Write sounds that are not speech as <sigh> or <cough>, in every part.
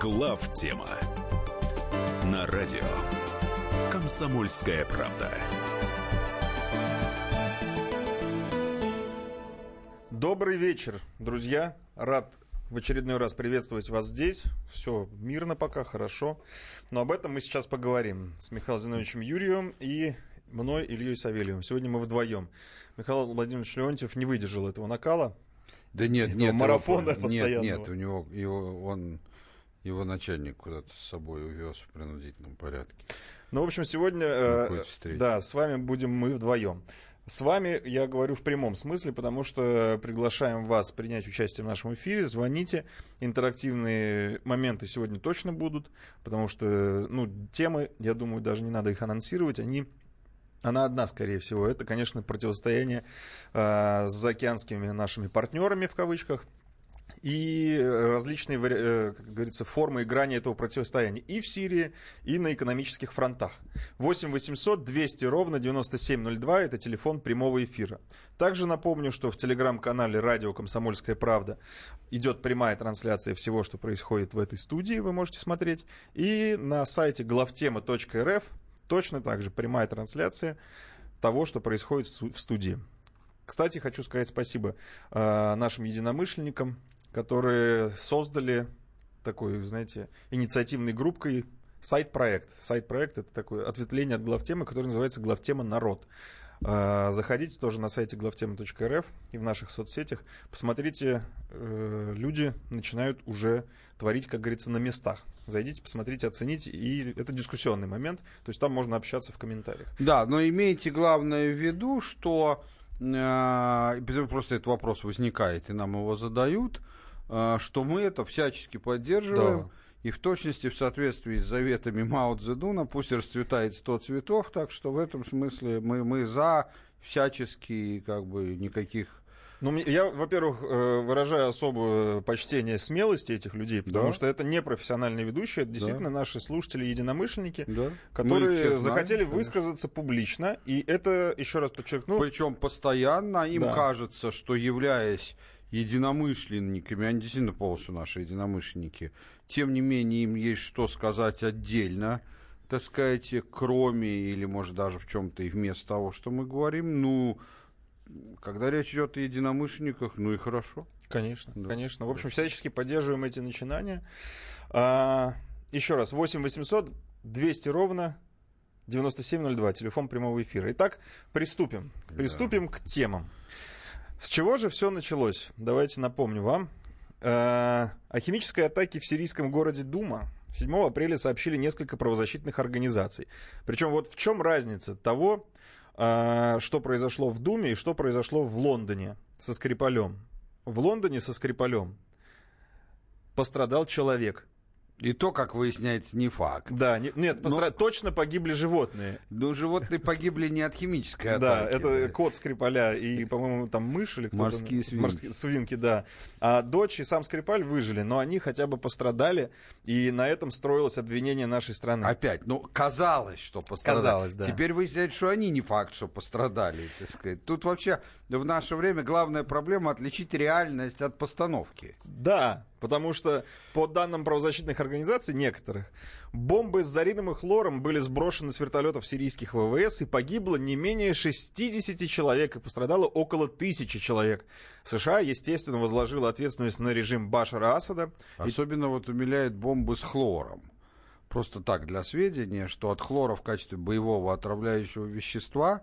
Глав тема на радио Комсомольская правда. Добрый вечер, друзья. Рад в очередной раз приветствовать вас здесь. Все мирно пока, хорошо. Но об этом мы сейчас поговорим с Михаилом Зиновичем Юрьевым и мной, Ильей Савельевым. Сегодня мы вдвоем. Михаил Владимирович Леонтьев не выдержал этого накала. Да нет, Этого нет. марафона его, постоянного. Нет, нет, у него, его, он, его начальник куда-то с собой увез в принудительном порядке. Ну, в общем, сегодня э, да, с вами будем мы вдвоем. С вами я говорю в прямом смысле, потому что приглашаем вас принять участие в нашем эфире. Звоните. Интерактивные моменты сегодня точно будут, потому что ну, темы, я думаю, даже не надо их анонсировать, они она одна, скорее всего. Это, конечно, противостояние э, с заокеанскими нашими партнерами, в кавычках, и различные, э, как говорится, формы и грани этого противостояния и в Сирии, и на экономических фронтах. 8 800 200 ровно 9702 – это телефон прямого эфира. Также напомню, что в телеграм-канале «Радио Комсомольская правда» идет прямая трансляция всего, что происходит в этой студии, вы можете смотреть. И на сайте главтема.рф точно так же прямая трансляция того, что происходит в студии. Кстати, хочу сказать спасибо э, нашим единомышленникам, которые создали такой, знаете, инициативной группкой сайт-проект. Сайт-проект — это такое ответвление от главтемы, которое называется «Главтема народ». Э, Заходите тоже на сайте главтема.рф и в наших соцсетях. Посмотрите, э, люди начинают уже творить, как говорится, на местах. Зайдите, посмотрите, оцените. И это дискуссионный момент. То есть там можно общаться в комментариях. Да, но имейте главное в виду, что э, просто этот вопрос возникает, и нам его задают, что мы это всячески поддерживаем. Да. И в точности в соответствии с заветами Мао Цзэдуна пусть расцветает сто цветов, так что в этом смысле мы, мы за всячески как бы никаких Ну, я, во-первых, э, выражаю особое почтение смелости этих людей, потому Да. что это не профессиональные ведущие, это действительно наши слушатели-единомышленники, Да. Которые знаем, захотели конечно. высказаться публично, и это, еще раз подчеркну, Причем постоянно им Да. кажется, что являясь единомышленниками, они действительно полностью наши единомышленники, тем не менее им есть что сказать отдельно, так сказать, кроме или, может, даже в чем-то и вместо того, что мы говорим. Ну, когда речь идет о единомышленниках, ну и хорошо. Конечно, Да. конечно. В общем, всячески поддерживаем эти начинания. А, еще раз, 8 800 200 ровно 9702, телефон прямого эфира. Итак, приступим. Приступим к темам. С чего же все началось? Давайте напомню вам. А, о химической атаке в сирийском городе Дума 7 апреля сообщили несколько правозащитных организаций. Причем вот в чем разница того, а, что произошло в Думе и что произошло в Лондоне со Скрипалем. В Лондоне со Скрипалем пострадал человек. И то, как выясняется, не факт. Да, не- нет, постра- точно погибли животные. Но животные погибли не от химической Да, атаки. это кот Скрипаля и, по-моему, там мышь или кто-то. Морские свинки. Морские свинки, да. А дочь и сам Скрипаль выжили, но они хотя бы пострадали, и на этом строилось обвинение нашей страны. Опять, ну, казалось, что пострадали. Казалось, да. Теперь выясняется, что они не факт, что пострадали, так сказать. Тут вообще в наше время главная проблема отличить реальность от постановки. Да, потому что по данным правозащитных организаций, некоторых, бомбы с зарином и хлором были сброшены с вертолетов сирийских ВВС и погибло не менее 60 человек и пострадало около тысячи человек. США, естественно, возложила ответственность на режим Башара Асада. Особенно вот умиляет бомбы с хлором. Просто так, для сведения, что от хлора в качестве боевого отравляющего вещества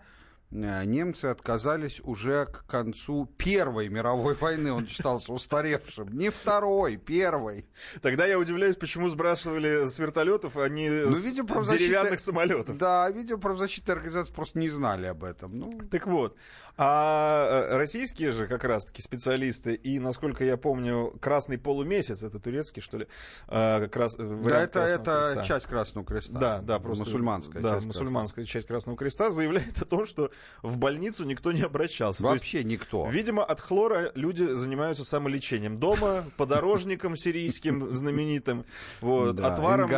немцы отказались уже к концу Первой мировой войны. Он считался устаревшим. Не второй, первой. Тогда я удивляюсь, почему сбрасывали с вертолетов, а не Ну, с деревянных самолетов. Да, видимо, правозащитные организации просто не знали об этом. Ну, Так вот, а э, российские же как раз-таки специалисты, и, насколько я помню, «Красный полумесяц», это турецкий, что ли, э, как раз, э, да, это, Красного это Креста. часть Красного Креста. Да, да, просто Мусульманская да, часть мусульманская часть Красного Креста заявляет о том, что в больницу никто не обращался. Красного. То есть, Вообще никто. Видимо, от хлора люди занимаются самолечением. Дома, подорожником сирийским знаменитым, вот, Да, отваром...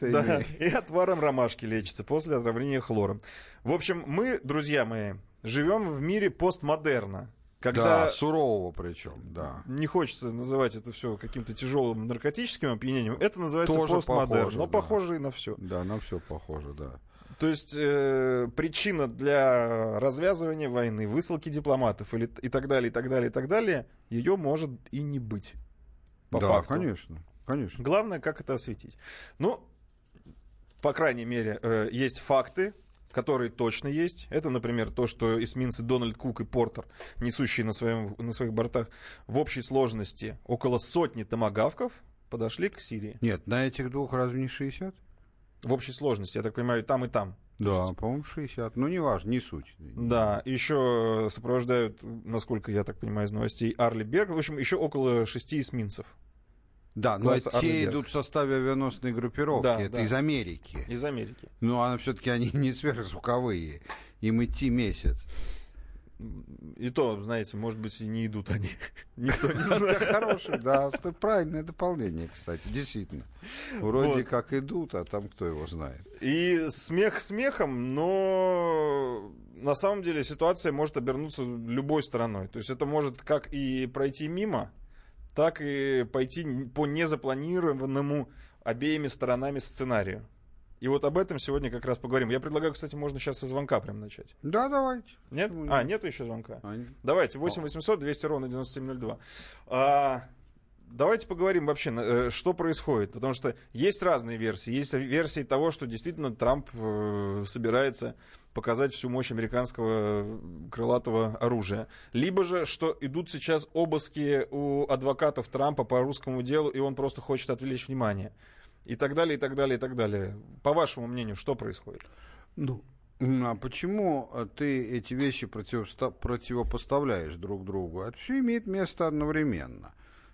Да, и отваром ромашки лечится после отравления хлором. В общем, мы, друзья мои, живем в мире постмодерна. Когда Да, сурового причем, да. не хочется называть это все каким-то тяжелым наркотическим опьянением, это называется Тоже постмодерн, похоже, но да. похоже и на все. Да, на все похоже, да. То есть э, причина для развязывания войны, высылки дипломатов или, и так далее, и так далее, и так далее, ее может и не быть. По да, факту. конечно, конечно. Главное, как это осветить. Ну, по крайней мере, э, есть факты, которые точно есть. Это, например, то, что эсминцы Дональд Кук и Портер, несущие на, своем, на своих бортах в общей сложности около сотни томагавков, подошли к Сирии. Нет, на этих двух разве не 60? В общей сложности, я так понимаю, там и там. Да, по-моему, 60. Ну, не важно, не суть. Да, еще сопровождают, насколько я так понимаю из новостей, Арли Берг. В общем, еще около шести эсминцев Да, но Класс те Арленберг. идут в составе авианосной группировки. Да, это да. из Америки. из Америки. Но она все-таки они не сверхзвуковые. Им идти месяц. И то, знаете, может быть, и не идут они. <laughs> Никто не Это знает. хорошее, да, правильное дополнение, кстати, действительно. Вроде Вот. как идут, а там кто его знает. И смех смехом, но на самом деле ситуация может обернуться любой стороной. То есть это может как и пройти мимо, так и пойти по незапланированному обеими сторонами сценарию. И вот об этом сегодня как раз поговорим. Я предлагаю, кстати, можно сейчас со звонка прям начать. Да, давайте. Нет? Почему А, нет? нету еще звонка? А, Давайте, 8 800 200 ровно 9702. А, давайте поговорим вообще, э, что происходит. Потому что есть разные версии. Есть версии того, что действительно Трамп э, собирается показать всю мощь американского крылатого оружия. Либо же, что идут сейчас обыски у адвокатов Трампа по русскому делу, и он просто хочет отвлечь внимание. И так далее, и так далее, и так далее. По вашему мнению, что происходит? Ну, а почему ты эти вещи противопоставляешь друг другу? Это все имеет место одновременно.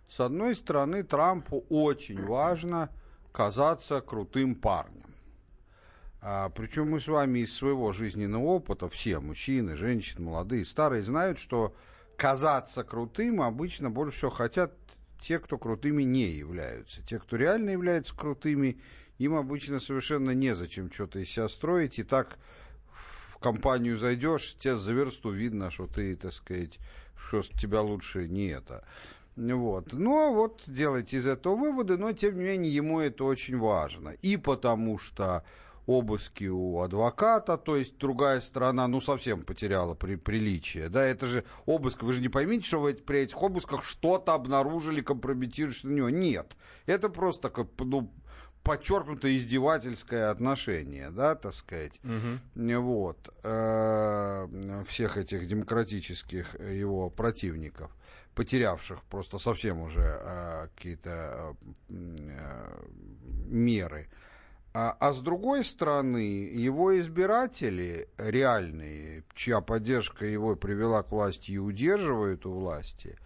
С одной стороны, Трампу очень важно казаться крутым парнем. А, причем мы с вами из своего жизненного опыта, все мужчины, женщины, молодые, старые, знают, что казаться крутым обычно больше всего хотят те, кто крутыми не являются. Те, кто реально являются крутыми, им обычно совершенно незачем что-то из себя строить. И так в компанию зайдешь, тебе за версту видно, что ты, так сказать, что с тебя лучше не это. Вот. Ну, а вот делайте из этого выводы, но, тем не менее, ему это очень важно. И потому что обыски у адвоката, то есть другая сторона, ну, совсем потеряла при, приличие. Да, это же обыск, вы же не поймите, что вы при этих обысках что-то обнаружили, компрометирующее на него. Нет. Это просто, как, ну, подчеркнутое издевательское отношение, да, так сказать. Вот. э, Всех этих демократических его противников потерявших просто совсем уже э, какие-то э, э, меры. А, а с другой стороны, его избиратели реальные, чья поддержка его привела к власти и удерживают у власти,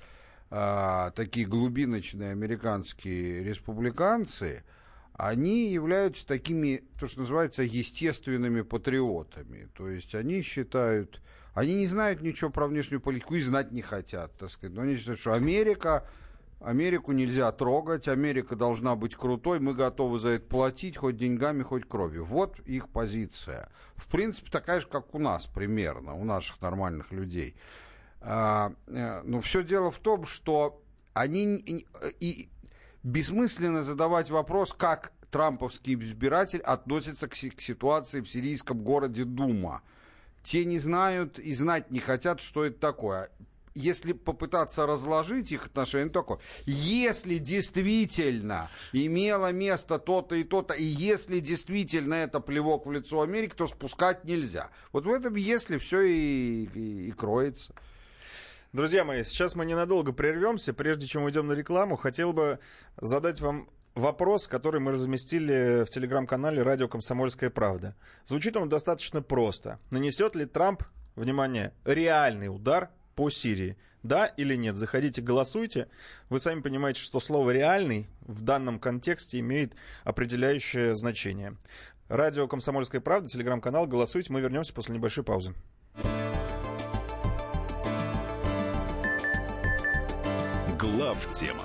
а, такие глубиночные американские республиканцы, они являются такими, то, что называется, естественными патриотами. То есть они считают, они не знают ничего про внешнюю политику и знать не хотят, так сказать. Но они считают, что Америка, Америку нельзя трогать, Америка должна быть крутой, мы готовы за это платить хоть деньгами, хоть кровью. Вот их позиция. В принципе, такая же, как у нас примерно, у наших нормальных людей. А, э, но все дело в том, что они и бессмысленно задавать вопрос, как трамповский избиратель относится к, си- к ситуации в сирийском городе Дума. Те не знают и знать не хотят, что это такое. Если попытаться разложить их отношения, то такое. Если действительно имело место то-то и то-то, и если действительно это плевок в лицо Америки, то спускать нельзя. Вот в этом если все и, и- и кроется. Друзья мои, сейчас мы ненадолго прервемся. Прежде чем уйдем на рекламу, хотел бы задать вам вопрос, который мы разместили в телеграм-канале «Радио Комсомольская правда». Звучит он достаточно просто. Нанесет ли Трамп, внимание, реальный удар по Сирии? Да или нет? Заходите, голосуйте. Вы сами понимаете, что слово «реальный» в данном контексте имеет определяющее значение. Радио «Комсомольская правда», телеграм-канал. Голосуйте. Мы вернемся после небольшой паузы. Глав тема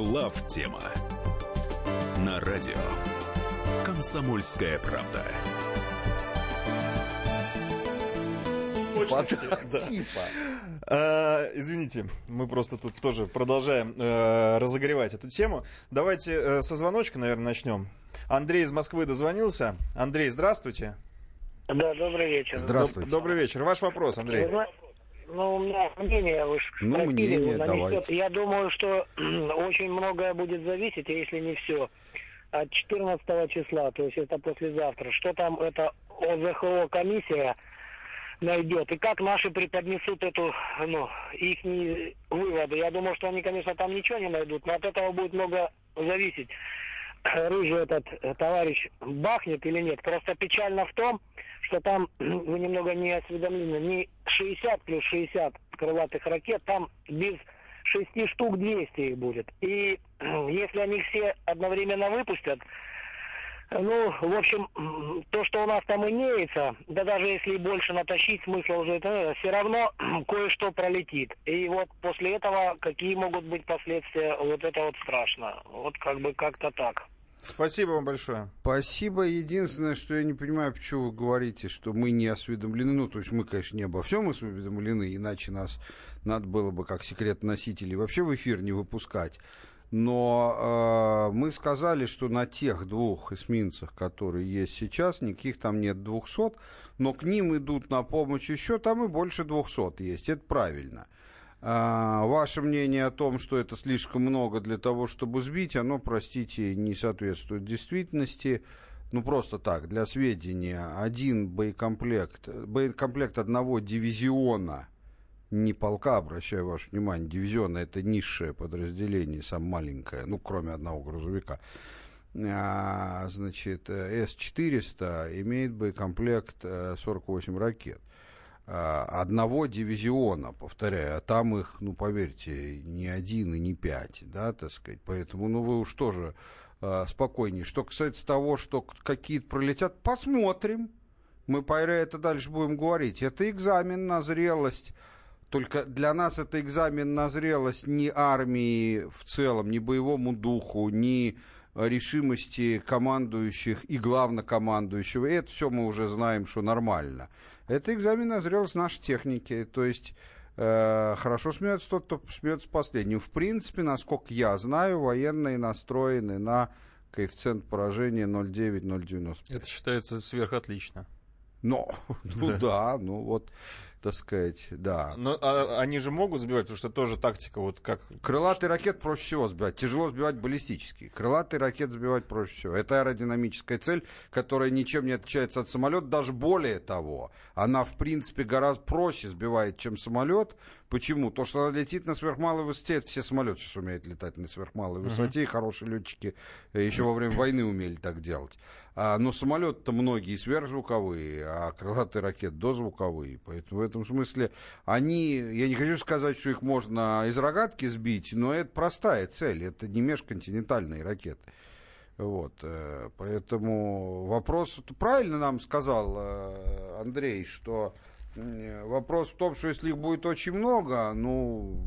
Глав тема на радио Комсомольская правда. Точности, да. Типа. А, извините, мы просто тут тоже продолжаем э, разогревать эту тему. Давайте э, со звоночка, наверное, начнем. Андрей из Москвы дозвонился. Андрей, здравствуйте. Да, добрый вечер. Здравствуйте. Доб- добрый вечер. Ваш вопрос, Андрей. Вы зна- Ну, у меня мнение, вы Ну, мнение, несет. Я думаю, что очень многое будет зависеть, если не все, от 14 числа, то есть это послезавтра. Что там эта ОЗХО комиссия найдет и как наши преподнесут эту, ну, их выводы. Я думаю, что они, конечно, там ничего не найдут, но от этого будет много зависеть. Рыжий этот э, товарищ бахнет или нет. Просто печально в том, что там, <clears throat> вы немного не осведомлены, не 60 плюс 60 крылатых ракет, там без 6 штук 200 их будет. И <clears throat> если они все одновременно выпустят, ну, в общем, то, что у нас там имеется, да даже если и больше натащить, смысла уже это, все равно кое-что пролетит. И вот после этого какие могут быть последствия, вот это вот страшно. Вот как бы как-то так. Спасибо вам большое. Спасибо. Единственное, что я не понимаю, почему вы говорите, что мы не осведомлены. Ну, то есть мы, конечно, не обо всем осведомлены, иначе нас надо было бы как секрет-носителей вообще в эфир не выпускать. Но э, мы сказали, что на тех двух эсминцах, которые есть сейчас, никаких там нет 200, но к ним идут на помощь еще, там и больше 200 есть. Это правильно. А, ваше мнение о том, что это слишком много для того, чтобы сбить, оно, простите, не соответствует действительности. Ну, просто так, для сведения, один боекомплект, боекомплект одного дивизиона, не полка, обращаю ваше внимание, дивизиона это низшее подразделение, самое маленькое, ну, кроме одного грузовика. А, значит, э, С-400 имеет боекомплект э, 48 ракет а, одного дивизиона, повторяю, а там их, ну, поверьте, не один и не пять, да, так сказать, поэтому, ну, вы уж тоже а, спокойнее. Что касается того, что какие-то пролетят, посмотрим, мы по это дальше будем говорить. Это экзамен на зрелость, только для нас это экзамен на зрелость не армии в целом, не боевому духу, не решимости командующих и главнокомандующего. И это все мы уже знаем, что нормально. Это экзамен на зрелость нашей техники. То есть э, хорошо смеется тот, кто смеется последним. В принципе, насколько я знаю, военные настроены на коэффициент поражения 0,9-0,90. Это считается сверхотлично. Но, <laughs> ну да, ну вот, так сказать, да. Но а, они же могут сбивать, потому что тоже тактика, вот как... Крылатый ракет проще всего сбивать. Тяжело сбивать баллистический. Крылатый ракет сбивать проще всего. Это аэродинамическая цель, которая ничем не отличается от самолета. Даже более того, она, в принципе, гораздо проще сбивает, чем самолет. Почему? То, что она летит на сверхмалой высоте, это все самолеты сейчас умеют летать на сверхмалой высоте, и хорошие летчики э, еще во время войны умели так делать. А, но самолеты-то многие сверхзвуковые, а крылатые ракеты дозвуковые. Поэтому в этом смысле они, я не хочу сказать, что их можно из рогатки сбить, но это простая цель, это не межконтинентальные ракеты. Вот, э, поэтому вопрос, правильно нам сказал э, Андрей, что вопрос в том, что если их будет очень много, ну,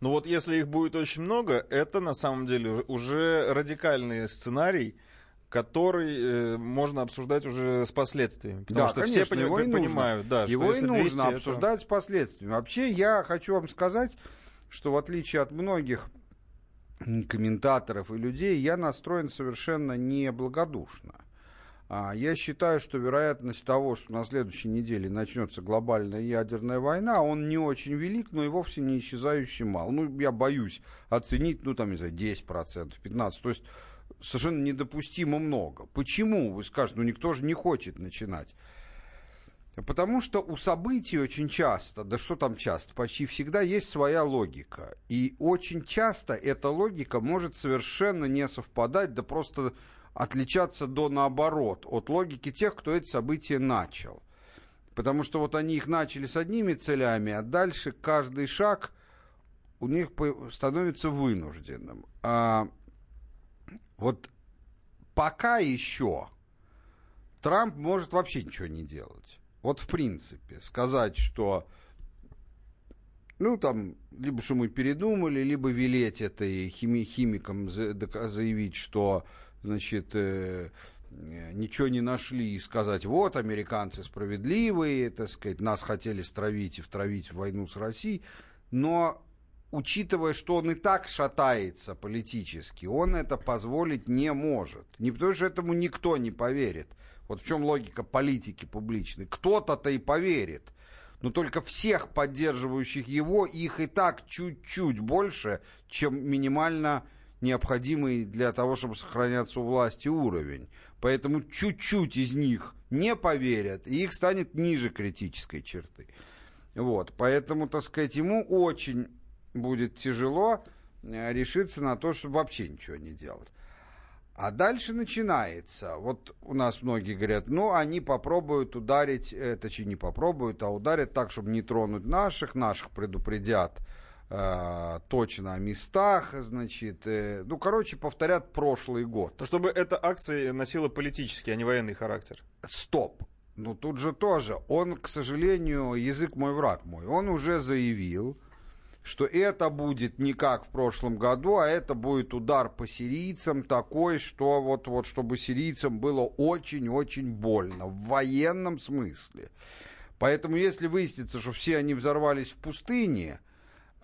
Ну вот если их будет очень много, это на самом деле уже радикальный сценарий, который э, можно обсуждать уже с последствиями. Потому да, что конечно, все пони- его и нужно. понимают, да, его что и нужно 200 это- обсуждать с последствиями. Вообще, я хочу вам сказать, что в отличие от многих комментаторов и людей, я настроен совершенно неблагодушно. А, Я считаю, что вероятность того, что на следующей неделе начнется глобальная ядерная война, он не очень велик, но и вовсе не исчезающий мал. Ну, я боюсь оценить, ну, там, не знаю, 10%, 15%. То есть совершенно недопустимо много. Почему? Вы скажете, ну, никто же не хочет начинать. Потому что у событий очень часто, да что там часто, почти всегда есть своя логика. И очень часто эта логика может совершенно не совпадать, да просто отличаться до наоборот от логики тех, кто эти события начал. Потому что вот они их начали с одними целями, а дальше каждый шаг у них становится вынужденным. А вот пока еще Трамп может вообще ничего не делать. Вот в принципе сказать, что ну, там, либо что мы передумали, либо велеть этой хими химикам заявить, что, значит, э, ничего не нашли и сказать, вот, американцы справедливые, так сказать, нас хотели стравить и втравить в войну с Россией, но учитывая, что он и так шатается политически, он это позволить не может. Не потому что этому никто не поверит. Вот в чем логика политики публичной. Кто-то-то и поверит но только всех поддерживающих его, их и так чуть-чуть больше, чем минимально необходимый для того, чтобы сохраняться у власти уровень. Поэтому чуть-чуть из них не поверят, и их станет ниже критической черты. Вот, поэтому, так сказать, ему очень будет тяжело э, решиться на то, чтобы вообще ничего не делать. А дальше начинается. Вот у нас многие говорят, ну, они попробуют ударить, это точнее, не попробуют, а ударят так, чтобы не тронуть наших, наших предупредят э, точно о местах, значит, э, ну, короче, повторят прошлый год. То, чтобы эта акция носила политический, а не военный характер. Стоп. Ну, тут же тоже. Он, к сожалению, язык мой враг мой, он уже заявил, что это будет не как в прошлом году, а это будет удар по сирийцам такой, что вот, вот чтобы сирийцам было очень-очень больно в военном смысле. Поэтому если выяснится, что все они взорвались в пустыне,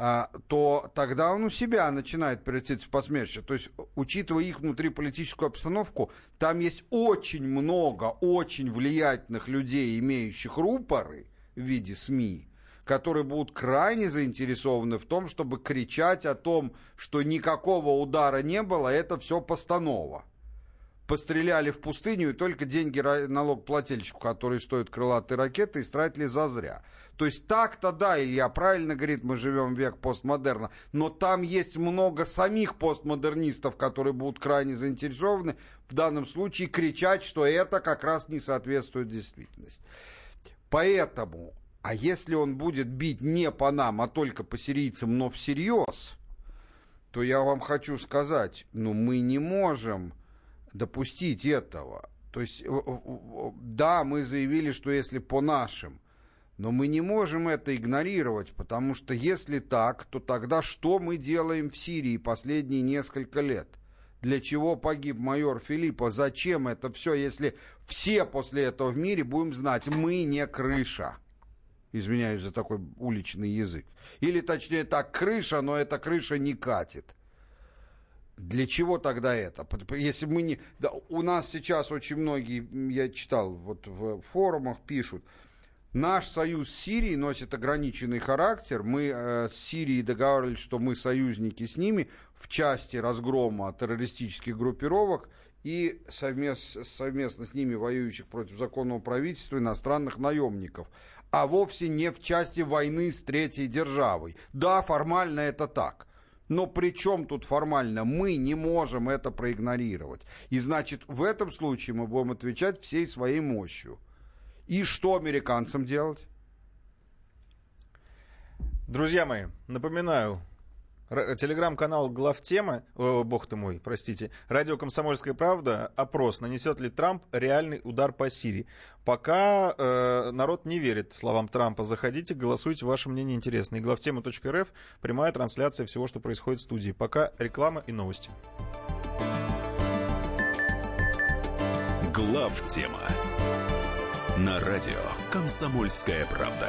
а, то тогда он у себя начинает превратиться в посмешище. То есть, учитывая их внутриполитическую обстановку, там есть очень много очень влиятельных людей, имеющих рупоры в виде СМИ, которые будут крайне заинтересованы в том, чтобы кричать о том, что никакого удара не было, это все постанова. Постреляли в пустыню, и только деньги налогоплательщику, которые стоят крылатые ракеты, истратили зазря. То есть так-то, да, Илья правильно говорит, мы живем в век постмодерна, но там есть много самих постмодернистов, которые будут крайне заинтересованы в данном случае кричать, что это как раз не соответствует действительности. Поэтому а если он будет бить не по нам, а только по сирийцам, но всерьез, то я вам хочу сказать, ну мы не можем допустить этого. То есть, да, мы заявили, что если по нашим, но мы не можем это игнорировать, потому что если так, то тогда что мы делаем в Сирии последние несколько лет? Для чего погиб майор Филиппа? Зачем это все, если все после этого в мире будем знать, мы не крыша? Извиняюсь за такой уличный язык. Или, точнее, так, крыша, но эта крыша не катит. Для чего тогда это? Если мы не... Да, у нас сейчас очень многие, я читал, вот в форумах пишут, наш союз с Сирией носит ограниченный характер. Мы э, с Сирией договаривались, что мы союзники с ними в части разгрома террористических группировок и совместно, совместно с ними воюющих против законного правительства иностранных наемников а вовсе не в части войны с третьей державой. Да, формально это так. Но при чем тут формально? Мы не можем это проигнорировать. И значит, в этом случае мы будем отвечать всей своей мощью. И что американцам делать? Друзья мои, напоминаю, Телеграм-канал главтема, о, бог ты мой, простите, радио «Комсомольская правда», опрос, нанесет ли Трамп реальный удар по Сирии. Пока э, народ не верит словам Трампа, заходите, голосуйте, ваше мнение интересно. И главтема.рф, прямая трансляция всего, что происходит в студии. Пока реклама и новости. Главтема на радио «Комсомольская правда».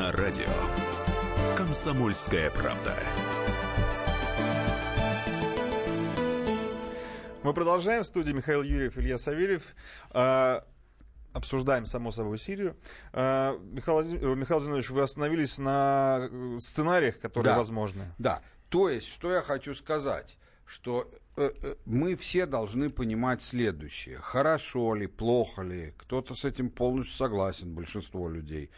на радио Комсомольская правда. Мы продолжаем. В студии Михаил Юрьев, Илья Савельев. А, обсуждаем, само собой, Сирию. А, Михаил, э, Михаил Владимирович, вы остановились на э, сценариях, которые Да. возможны. Да. То есть, что я хочу сказать, что э, мы все должны понимать следующее. Хорошо ли, плохо ли, кто-то с этим полностью согласен, большинство людей.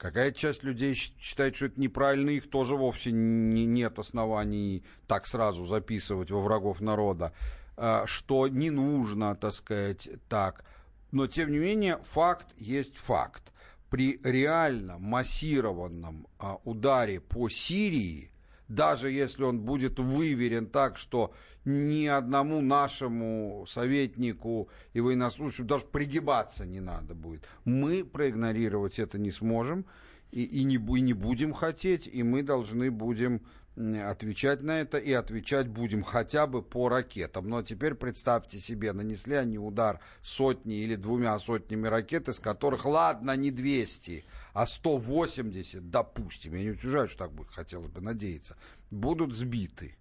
Какая часть людей считает, что это неправильно, их тоже вовсе не- нет оснований так сразу записывать во врагов народа, А, что не нужно, так сказать, так. Но, тем не менее, факт есть факт. При реально массированном а, ударе по Сирии, даже если он будет выверен так, что ни одному нашему советнику и военнослужащему даже пригибаться не надо будет, мы проигнорировать это не сможем и, и, не, и не будем хотеть, и мы должны будем отвечать на это, и отвечать будем хотя бы по ракетам. Но теперь представьте себе, нанесли они удар сотни или двумя сотнями ракет, из которых, ладно, не 200, а 180, допустим, я не утверждаю, что так будет, хотелось бы надеяться, будут сбиты.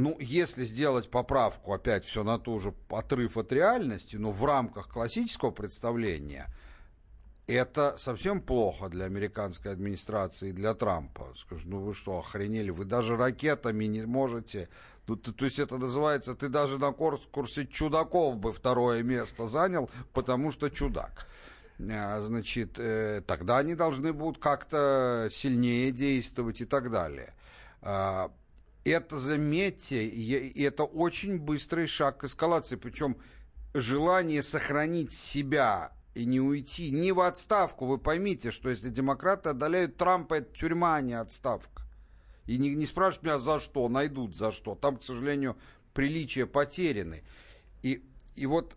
Ну, если сделать поправку, опять все на ту же отрыв от реальности, но в рамках классического представления, это совсем плохо для американской администрации и для Трампа. Скажу, ну вы что, охренели? Вы даже ракетами не можете. Ну, ты- то есть это называется, ты даже на курс- курсе чудаков бы второе место занял, потому что чудак. А, Значит, э, тогда они должны будут как-то сильнее действовать и так далее. Это, заметьте, это очень быстрый шаг к эскалации. Причем желание сохранить себя и не уйти не в отставку. Вы поймите, что если демократы одолеют Трампа, это тюрьма, а не отставка. И не, не спрашивают меня, за что, найдут за что. Там, к сожалению, приличия потеряны. И, и вот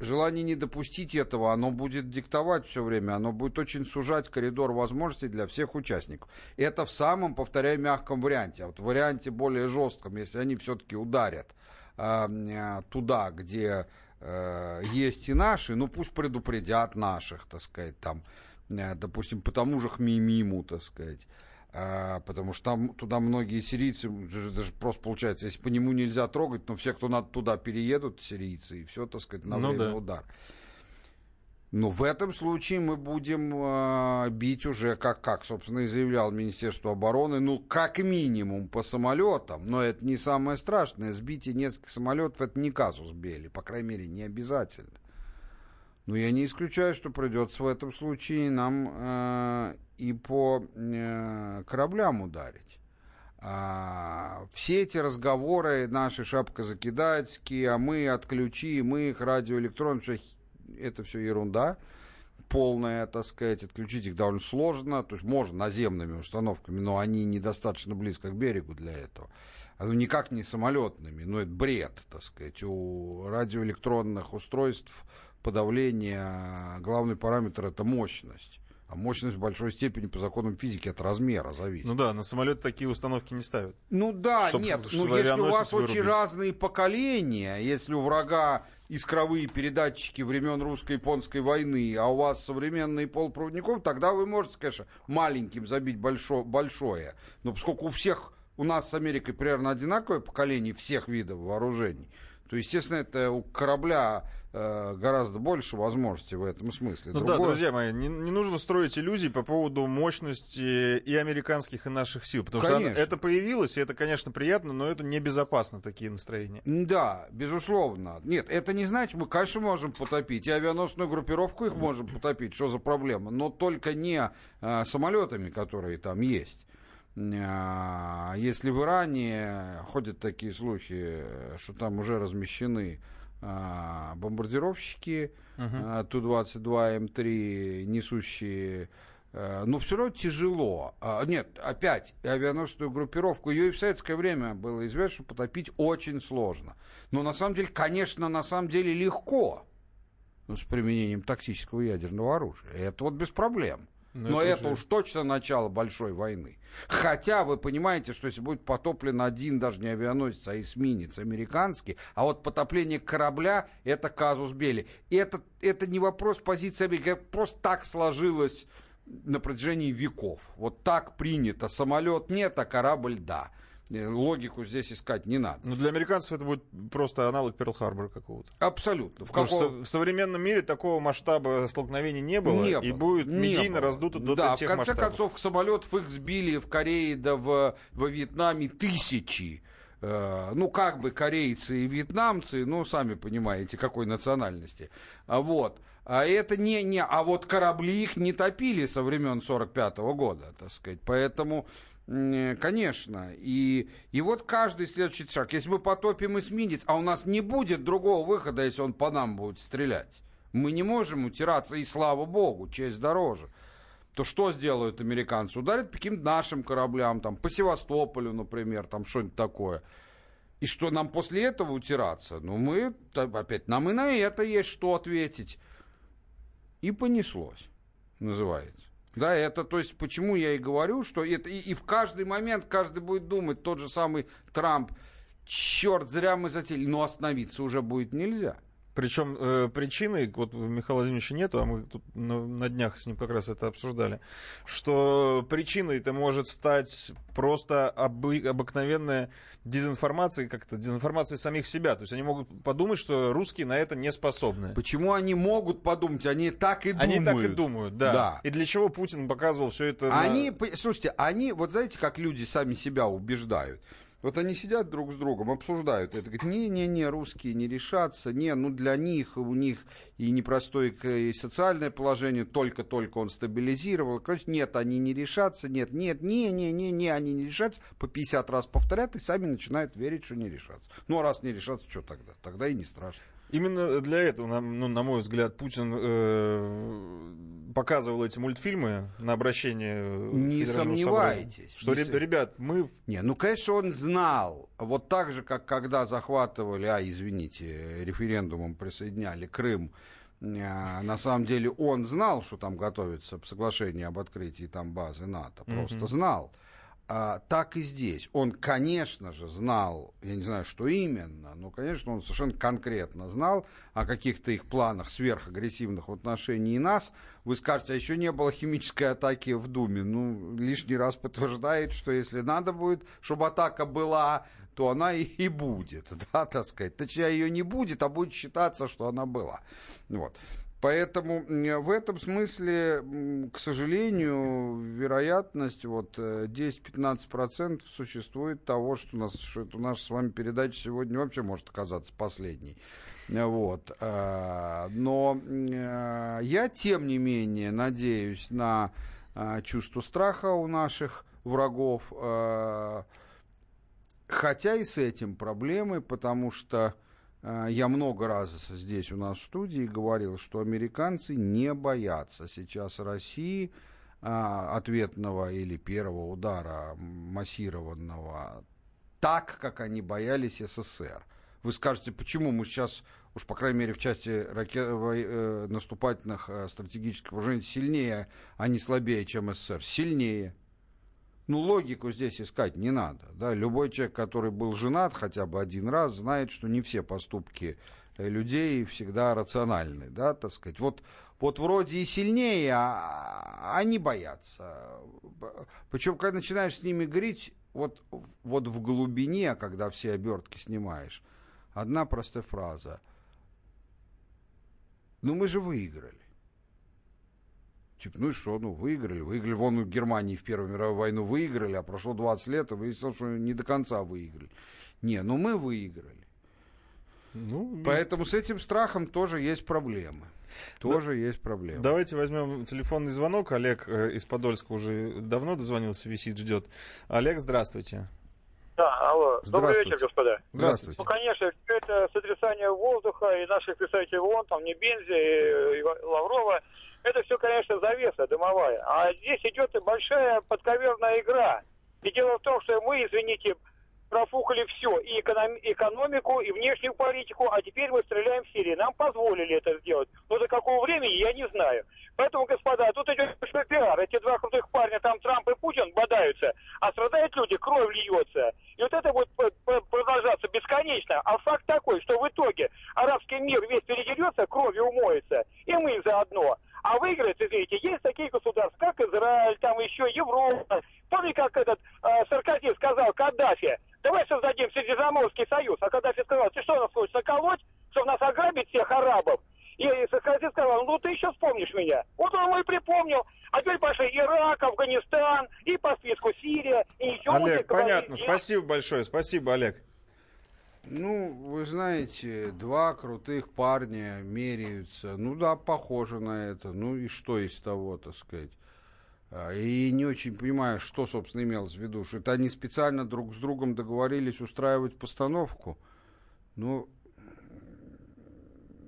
желание не допустить этого, оно будет диктовать все время, оно будет очень сужать коридор возможностей для всех участников. Это в самом, повторяю, мягком варианте. А вот в варианте более жестком, если они все-таки ударят а, а, туда, где э, есть и наши, ну пусть предупредят наших, так сказать, там, э, допустим, по тому же Хмимиму, так сказать. А, потому что там туда многие сирийцы, это же просто получается, если по нему нельзя трогать, но все, кто надо туда переедут, сирийцы, и все, так сказать, на Ну да. удар. Но в этом случае мы будем э, бить уже, как, как, собственно, и заявлял Министерство обороны, ну, как минимум по самолетам, но это не самое страшное. Сбитие нескольких самолетов, это не казус Белли, по крайней мере, не обязательно. Но я не исключаю, что придется в этом случае нам э, и по э, кораблям ударить. А, все эти разговоры наши шапкозакидательские, а мы отключи, мы их радиоэлектрон, всё х- это все ерунда полная, так сказать, отключить их довольно сложно, то есть можно наземными установками, но они недостаточно близко к берегу для этого. А ну, никак не самолетными, но это бред, так сказать. У радиоэлектронных устройств подавления главный параметр это мощность. А мощность в большой степени по законам физики от размера зависит. Ну да, на самолет такие установки не ставят. Ну да, Чтоб- нет, чтобы ну если у вас очень вырубить. разные поколения, если у врага искровые передатчики времен русско-японской войны, а у вас современные полупроводников, тогда вы можете, конечно, маленьким забить большо- большое. Но поскольку у всех, у нас с Америкой примерно одинаковое поколение всех видов вооружений, то, естественно, это у корабля гораздо больше возможностей в этом смысле. Ну да, Другое- друзья мои, не, не нужно строить иллюзий по поводу мощности и американских, и наших сил. Потому что Конечно. это появилось, и это, конечно, приятно, но это небезопасно, такие настроения. Да, безусловно. Нет, это не значит, мы, конечно, можем потопить. И авианосную группировку их можем потопить. Что за проблема? Но только не а, самолетами, которые там есть. А, Если в Иране ходят такие слухи, что там уже размещены а, бомбардировщики а, Ту-22 М3, несущие Э, Но все равно тяжело. А, Нет, опять, авианосную группировку, ее и в советское время было известно, что потопить очень сложно. Но на самом деле, конечно, на самом деле легко. Ну, с применением тактического ядерного оружия. Это вот без проблем. Ну, Но это, это уж точно начало большой войны. Хотя вы понимаете, что если будет потоплен один даже не авианосец, а эсминец американский, а вот потопление корабля – это казус Бели. И это, это не вопрос позиции Америки, это просто так сложилось на протяжении веков. Вот так принято. Самолет нет, а корабль – да. Э, логику здесь искать не надо. Но для американцев это будет просто аналог Перл-Харбора какого-то. Абсолютно. В, каком... в современном мире такого масштаба столкновений не было, не и было. будет не медийно было. раздуто до да, тех в конце масштабов. концов, самолетов их сбили в Корее да в, во Вьетнаме тысячи. Э, ну, как бы корейцы и вьетнамцы, ну, сами понимаете, какой национальности. А вот. А это не, не, а вот корабли их не топили со времен 45 -го года, так сказать. Поэтому Конечно. И, и вот каждый следующий шаг. Если мы потопим эсминец, а у нас не будет другого выхода, если он по нам будет стрелять. Мы не можем утираться, и слава богу, честь дороже. То что сделают американцы? Ударят по каким-то нашим кораблям, там, по Севастополю, например, там что-нибудь такое. И что нам после этого утираться? Ну, мы, опять, нам и на это есть что ответить. И понеслось, называется. Да, это, то есть, почему я и говорю, что это, и, и в каждый момент каждый будет думать, тот же самый Трамп, черт, зря мы затеяли, но остановиться уже будет нельзя. Причем э, причиной, вот Михаила Владимировича нету, а мы тут на, на днях с ним как раз это обсуждали, что причиной это может стать просто обы, обыкновенная дезинформация, как-то дезинформация самих себя. То есть они могут подумать, что русские на это не способны. Почему они могут подумать? Они так и думают. Они так и думают, да. да. И для чего Путин показывал все это? Они, на... слушайте, они, вот знаете, как люди сами себя убеждают. Вот они сидят друг с другом, обсуждают это. Говорят, не-не-не, русские не решатся. Не, ну для них, у них и непростое и социальное положение, только-только он стабилизировал. Короче, нет, они не решатся, нет, нет, не-не-не-не, они не решатся. По 50 раз повторят и сами начинают верить, что не решатся. Ну, а раз не решатся, что тогда? Тогда и не страшно. Именно для этого, ну, на мой взгляд, Путин э, показывал эти мультфильмы на обращение. Не сомневайтесь. Что, не ребят, мы... Не, ну, конечно, он знал. Вот так же, как когда захватывали, а, извините, референдумом присоединяли Крым, э, на самом деле он знал, что там готовится соглашение об открытии там базы НАТО. Просто mm-hmm. знал а, так и здесь. Он, конечно же, знал, я не знаю, что именно, но, конечно, он совершенно конкретно знал о каких-то их планах сверхагрессивных в отношении нас. Вы скажете, а еще не было химической атаки в Думе. Ну, лишний раз подтверждает, что если надо будет, чтобы атака была, то она и, и будет, <laughs> да, так сказать. Точнее, ее не будет, а будет считаться, что она была. Вот. Поэтому в этом смысле, к сожалению, вероятность вот 10-15% э, существует того, что, у нас, что это наша с вами передача сегодня вообще может оказаться последней. Вот. Э, но э, я, тем не менее, надеюсь на чувство страха у наших врагов, хотя и с этим проблемы, потому что Э, я много раз здесь у нас в студии говорил, что американцы не боятся сейчас России а, ответного или первого удара массированного так, как они боялись СССР. Вы скажете, почему мы сейчас, уж по крайней мере в части ракет, э, наступательных э, стратегических вооружений, сильнее, а не слабее, чем СССР? Сильнее. Ну, логику здесь искать не надо. Да? Любой человек, который был женат хотя бы один раз, знает, что не все поступки э, людей всегда рациональны, да, так сказать. Вот, вот вроде и сильнее, а они боятся. Причем, когда начинаешь с ними говорить, вот, вот в глубине, когда все обертки снимаешь, одна простая фраза. Ну, мы же выиграли. Типа, ну и что, ну выиграли, выиграли. Вон у Германии в Первую мировую войну выиграли, а прошло 20 лет, и выяснилось, что не до конца выиграли. Не, ну мы выиграли. Ну, Поэтому с этим страхом тоже есть проблемы. Тоже да, есть проблемы. Давайте возьмем телефонный звонок. Олег э, из Подольска уже давно дозвонился, висит, ждет. Олег, здравствуйте. Да, алло. Добрый вечер, господа. Здравствуйте. Ну, конечно, это сотрясание воздуха и наших представителей ООН, там, не Бензи, и Лаврова, это все, конечно, завеса дымовая. А здесь идет и большая подковерная игра. И дело в том, что мы, извините, профукали все, и эконом- экономику, и внешнюю политику, а теперь мы стреляем в Сирии. Нам позволили это сделать. Но до какого времени, я не знаю. Поэтому, господа, тут идет большой пиар. Эти два крутых парня, там Трамп и Путин, бодаются, а страдают люди, кровь льется. И вот это будет продолжаться бесконечно. А факт такой, что в итоге арабский мир весь передерется, кровью умоется, и мы заодно. А выиграет, извините, есть такие государства, как Израиль, там еще Европа. Помните, как этот э, Саркози сказал Каддафи, давай создадим Средиземноморский союз. А Каддафи сказал, ты что нас хочешь наколоть, чтобы нас ограбить всех арабов? И Саркози сказал, ну ты еще вспомнишь меня. Вот он и припомнил. А теперь пошли Ирак, Афганистан, и по списку Сирия, и еще Олег, понятно. говорить. Спасибо большое. Спасибо, Олег. Ну, вы знаете, два крутых парня меряются. Ну да, похоже на это. Ну и что из того, так сказать. А, И не очень понимаю, что, собственно, имелось в виду. Что это они специально друг с другом договорились устраивать постановку. Ну,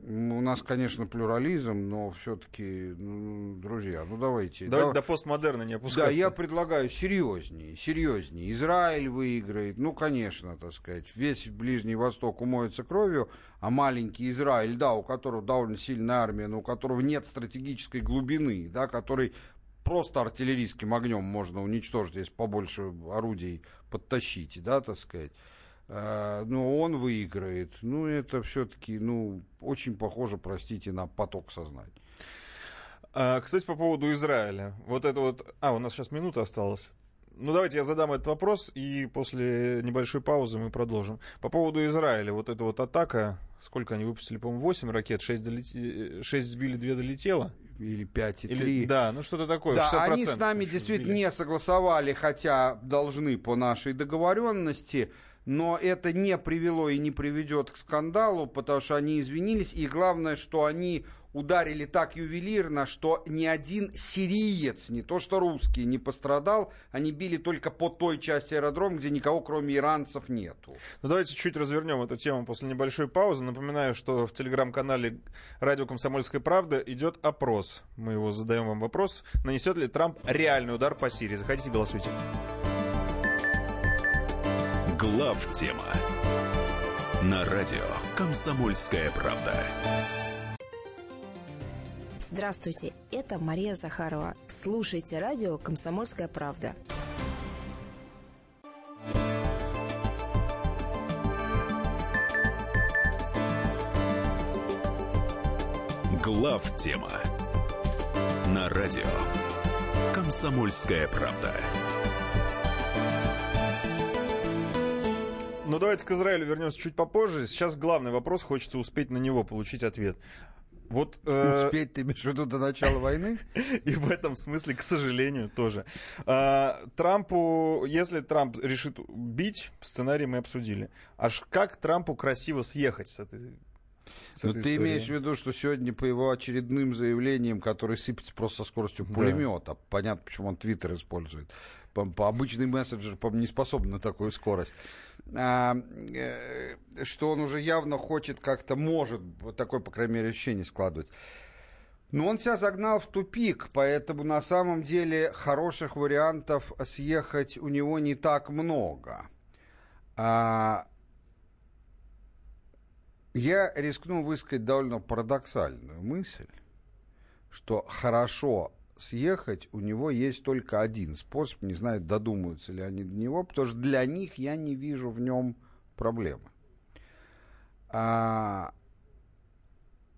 у нас, конечно, плюрализм, но все-таки, ну, друзья, ну давайте. Давайте да- до постмодерна не да, опускаться. я предлагаю серьезнее, серьезнее. Израиль выиграет, ну, конечно, так сказать, весь Ближний Восток умоется кровью, а маленький Израиль, да, у которого довольно сильная армия, но у которого нет стратегической глубины, да, который просто артиллерийским огнем можно уничтожить, если побольше орудий подтащить, да, так сказать. Э, Но он выиграет. Ну, это все-таки, ну, очень похоже, простите, на поток сознания. А, кстати, по поводу Израиля. Вот это вот... А, у нас сейчас минута осталась. Ну, давайте я задам этот вопрос, и после небольшой паузы мы продолжим. По поводу Израиля. Вот эта вот атака, сколько они выпустили, по-моему, 8 ракет, 6, долети... 6 сбили, 2 долетело? Или 5 и 3. Или... Да, ну что-то такое. Да, 60% они с нами действительно сбили. не согласовали, хотя должны по нашей договоренности, но это не привело и не приведет к скандалу, потому что они извинились, и главное, что они ударили так ювелирно, что ни один сириец, не то что русский, не пострадал, они били только по той части аэродрома, где никого кроме иранцев нету. Ну, давайте чуть развернем эту тему после небольшой паузы. Напоминаю, что в телеграм-канале «Радио Комсомольская правда» идет опрос. Мы его задаем вам вопрос. Нанесет ли Трамп реальный удар по Сирии? Заходите, голосуйте. Глав тема на радио Комсомольская правда. Здравствуйте, это Мария Захарова. Слушайте радио «Комсомольская правда». Глав тема на радио Комсомольская правда. Ну, давайте к Израилю вернемся чуть попозже. Сейчас главный вопрос, хочется успеть на него получить ответ. Вот, э, Успеть ты имеешь в виду до начала войны? <laughs> И в этом смысле, к сожалению, тоже. А, Трампу, если Трамп решит бить, сценарий мы обсудили. Аж как Трампу красиво съехать с этой с Ну, этой ты историей? имеешь в виду, что сегодня по его очередным заявлениям, которые сыпятся просто со скоростью пулемета, понятно, почему он Твиттер использует. По, по обычный мессенджер по не способен на такую скорость. А, э, что он уже явно хочет как-то, может, вот такое, по крайней мере, ощущение складывать. Но он себя загнал в тупик, поэтому на самом деле хороших вариантов съехать у него не так много. А, я рискну высказать довольно парадоксальную мысль, что хорошо съехать у него есть только один способ, не знаю, додумаются ли они до него, потому что для них я не вижу в нем проблемы. А,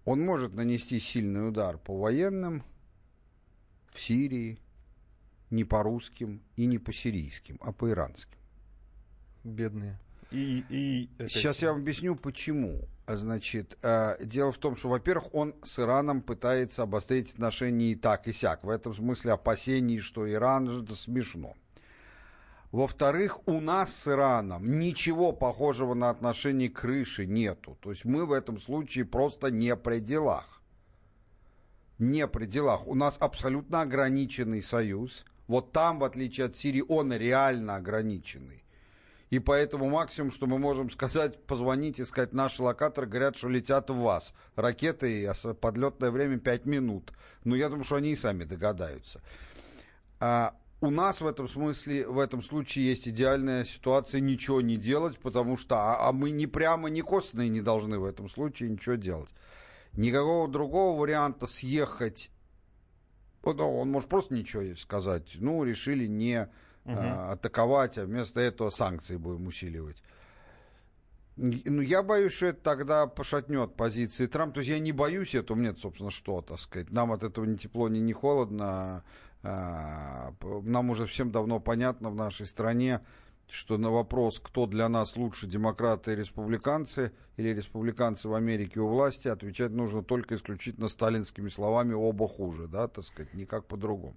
он может нанести сильный удар по военным в Сирии, не по русским и не по сирийским, а по иранским. Бедные. И, и Сейчас я вам объясню, почему. Значит, э, дело в том, что, во-первых, он с Ираном пытается обострить отношения и так, и сяк. В этом смысле опасений, что Иран это смешно. Во-вторых, у нас с Ираном ничего похожего на отношения крыши нету. То есть мы в этом случае просто не при делах. Не при делах. У нас абсолютно ограниченный союз. Вот там, в отличие от Сирии, он реально ограниченный. И поэтому максимум, что мы можем сказать, позвонить и сказать, наши локаторы говорят, что летят в вас. Ракеты, и подлетное время 5 минут. Но я думаю, что они и сами догадаются. А, у нас в этом смысле, в этом случае есть идеальная ситуация ничего не делать, потому что а, а мы не прямо, не косвенно не должны в этом случае ничего делать. Никакого другого варианта съехать, ну, он может просто ничего сказать, ну, решили не угу. а, атаковать, а вместо этого санкции будем усиливать. Ну, я боюсь, что это тогда пошатнет позиции Трампа. То есть я не боюсь этого, нет, собственно, что, так сказать. Нам от этого ни тепло, ни не холодно. А, нам уже всем давно понятно в нашей стране, что на вопрос, кто для нас лучше, демократы и республиканцы, или республиканцы в Америке у власти, отвечать нужно только исключительно сталинскими словами «оба хуже», да, так сказать, никак по-другому.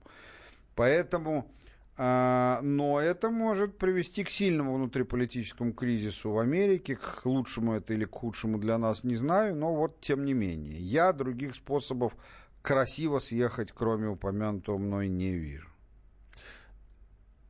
Поэтому но это может привести к сильному внутриполитическому кризису в Америке, к лучшему это или к худшему для нас, не знаю, но вот тем не менее. Я других способов красиво съехать, кроме упомянутого мной, не вижу.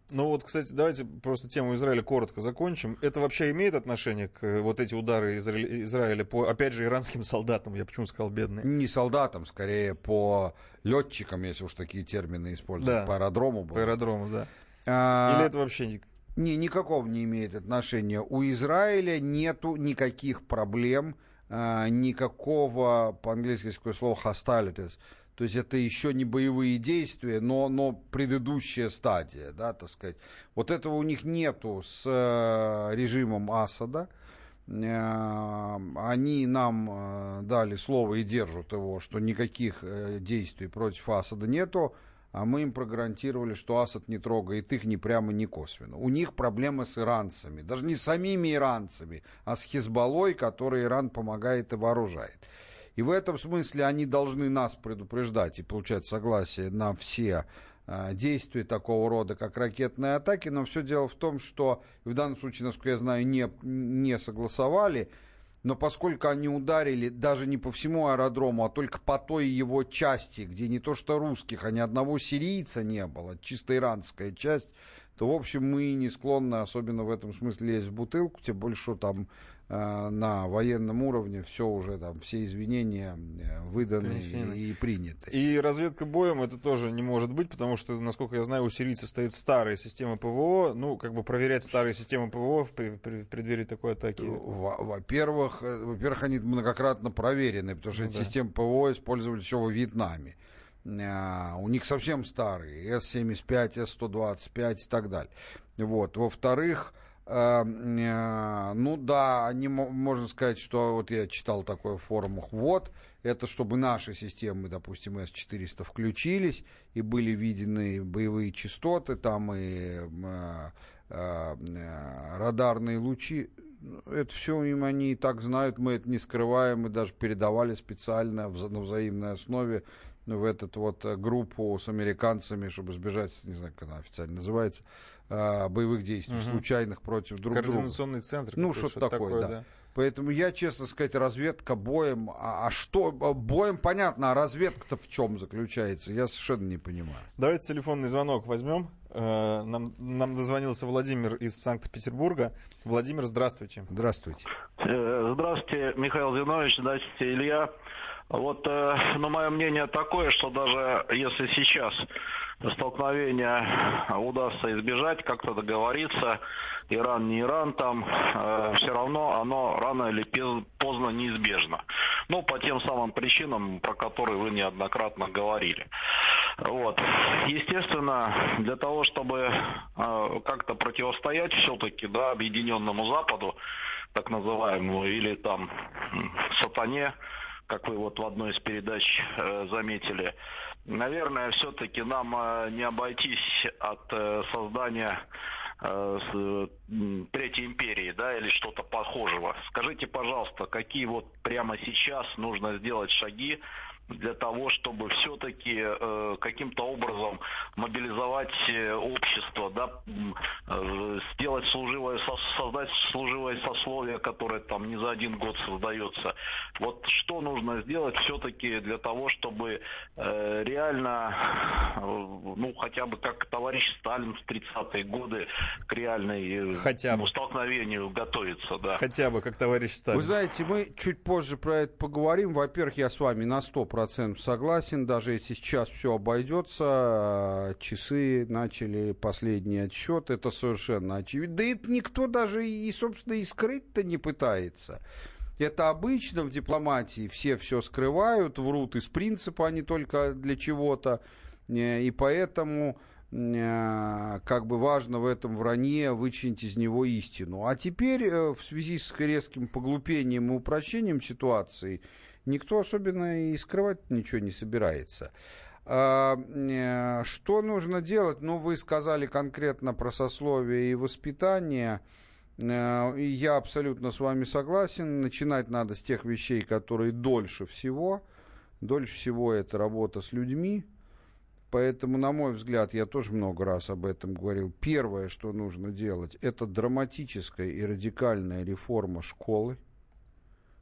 Ну вот, кстати, давайте просто тему Израиля коротко закончим. Это вообще имеет отношение к э, вот эти удары Израиля, Израиля по, опять же, иранским <laughs> солдатам? Я почему сказал бедные? Не солдатам, скорее по летчикам, если уж такие термины используют. Да. По аэродрому. Было. По аэродрому, да. А... Или это вообще не, никакого не имеет отношения. У Израиля нету никаких проблем, а, никакого, по-английски такое слово hostilities, то есть это еще не боевые действия, но, но предыдущая стадия, да, так сказать. Вот этого у них нету с э, режимом Асада. Э, они нам э, дали слово и держат его, что никаких действий против Асада нету, а мы им прогарантировали, что Асад не трогает их ни прямо, ни косвенно. У них проблемы с иранцами, даже не самими иранцами, а с Хизбаллой, который Иран помогает и вооружает. И в этом смысле они должны нас предупреждать и получать согласие на все э, действия такого рода, как ракетные атаки. Но все дело в том, что в данном случае, насколько я знаю, не, не согласовали. Но поскольку они ударили даже не по всему аэродрому, а только по той его части, где не то что русских, а ни одного сирийца не было, чисто иранская часть, то, в общем, мы не склонны, особенно в этом смысле, лезть в бутылку, тем больше, что там на военном уровне все уже там, все извинения э, выданы Принесены. и приняты. И разведка боем это тоже не может быть, потому что, насколько я знаю, у сирийцев стоит старая система ПВО. Ну, как бы проверять старые системы ПВО в, при, при, в преддверии такой атаки. Во-первых, э, во-первых, они многократно проверены, потому что ну, эти да. системы ПВО использовали еще во Вьетнаме. У них совсем старые, С-75, С-125 и так далее. Вот. Во-вторых, Э, э, ну да, они, можно сказать, что вот я читал такое в форумах, вот, это чтобы наши системы, допустим, С-400 включились, и были видены боевые частоты, там и э, э, радарные лучи. Это все им они и так знают, мы это не скрываем, мы даже передавали специально на взаимной основе в эту вот группу с американцами, чтобы сбежать, не знаю, как она официально называется, а, боевых действий, угу. случайных против друг друга. Координационный центр. Ну, что-то, что такое, такое, да. да. Поэтому я, честно сказать, разведка боем, а, а что, а, боем понятно, а разведка-то в чем заключается, я совершенно не понимаю. Давайте телефонный звонок возьмем. Э, нам, нам дозвонился Владимир из Санкт-Петербурга. Владимир, здравствуйте. Здравствуйте. Э, здравствуйте, Михаил Зинович, здравствуйте, Илья. Вот, э, ну, мое мнение такое, что даже если сейчас столкновения удастся избежать, как-то договориться, Иран не Иран там, э, все равно оно рано или поздно неизбежно. Ну, по тем самым причинам, про которые вы неоднократно говорили. Вот. Естественно, для того, чтобы э, как-то противостоять все-таки да, объединенному Западу, так называемому, или там сатане, как вы вот в одной из передач э, заметили, наверное, все-таки нам э, не обойтись от э, создания Третьей империи, да, или что-то похожего. Скажите, пожалуйста, какие вот прямо сейчас нужно сделать шаги для того, чтобы все-таки э, каким-то образом мобилизовать э, общество, да, э, сделать служивое, создать служивое сословие, которое там не за один год создается. Вот что нужно сделать все-таки для того, чтобы э, реально, э, ну, хотя бы как товарищ Сталин в 30-е годы к реальной э, хотя бы. столкновению готовиться, да. Хотя бы как товарищ Сталин. Вы знаете, мы чуть позже про это поговорим. Во-первых, я с вами на 100% процентов согласен. Даже если сейчас все обойдется, часы начали последний отсчет. Это совершенно очевидно. Да это никто даже и, собственно, и скрыть-то не пытается. Это обычно в дипломатии все все скрывают, врут из принципа, а не только для чего-то. Э, и поэтому э, как бы важно в этом вранье вычленить из него истину. А теперь э, в связи с резким поглупением и упрощением ситуации никто особенно и скрывать ничего не собирается. А, что нужно делать? Ну, вы сказали конкретно про сословие и воспитание. Э, и я абсолютно с вами согласен. Начинать надо с тех вещей, которые дольше всего. Дольше всего это работа с людьми. Поэтому, на мой взгляд, я тоже много раз об этом говорил. Первое, что нужно делать, это драматическая и радикальная реформа школы.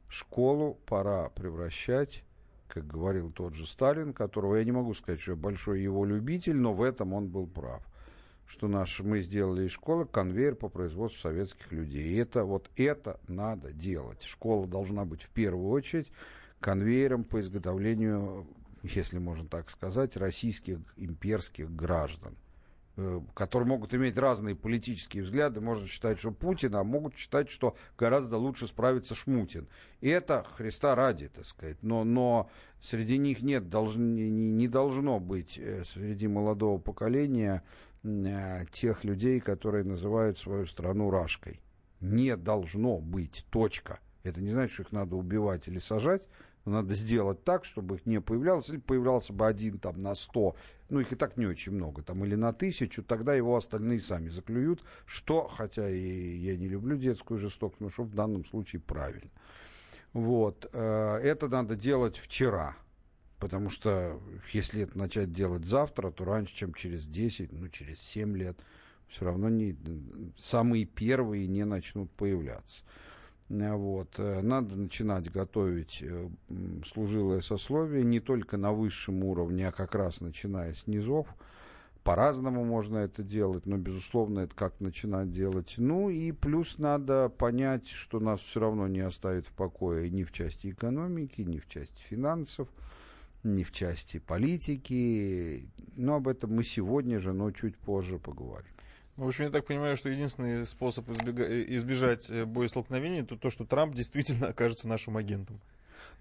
Школу пора превращать, как говорил тот же Сталин, которого я не могу сказать, что я большой его любитель, но в этом он был прав что наш, мы сделали из школы конвейер по производству советских людей. И это вот это надо делать. Школа должна быть в первую очередь конвейером по изготовлению, если можно так сказать, российских имперских граждан которые могут иметь разные политические взгляды. Можно считать, что Путин, а могут считать, что гораздо лучше справится Шмутин. И это Христа ради, так сказать. Но, но среди них нет, долж, не, не должно быть э, среди молодого поколения Э, тех людей, которые называют свою страну Рашкой. Не должно быть. Точка. Это не значит, что их надо убивать или сажать. Надо сделать так, чтобы их не появлялось. Или появлялся бы один там на сто. Ну, их и так не очень много. Там, или на тысячу. Тогда его остальные сами заклюют. Что, хотя и я не люблю детскую жестокость, но что в данном случае правильно. Вот. Э, это надо делать вчера Потому что если это начать делать завтра, то раньше, чем через 10, ну, через 7 лет, все равно не, самые первые не начнут появляться. Вот. Э, надо начинать готовить э, служилое сословие не только на высшем уровне, а как раз начиная с низов. По-разному можно это делать, но, безусловно, это как начинать делать. Ну и плюс надо понять, что нас все равно не оставит в покое ни в части экономики, ни в части финансов ни в части политики. Но об этом мы сегодня же, но чуть позже поговорим. В общем, я так понимаю, что единственный способ избега- избежать э, боестолкновений это то, что Трамп действительно окажется нашим агентом.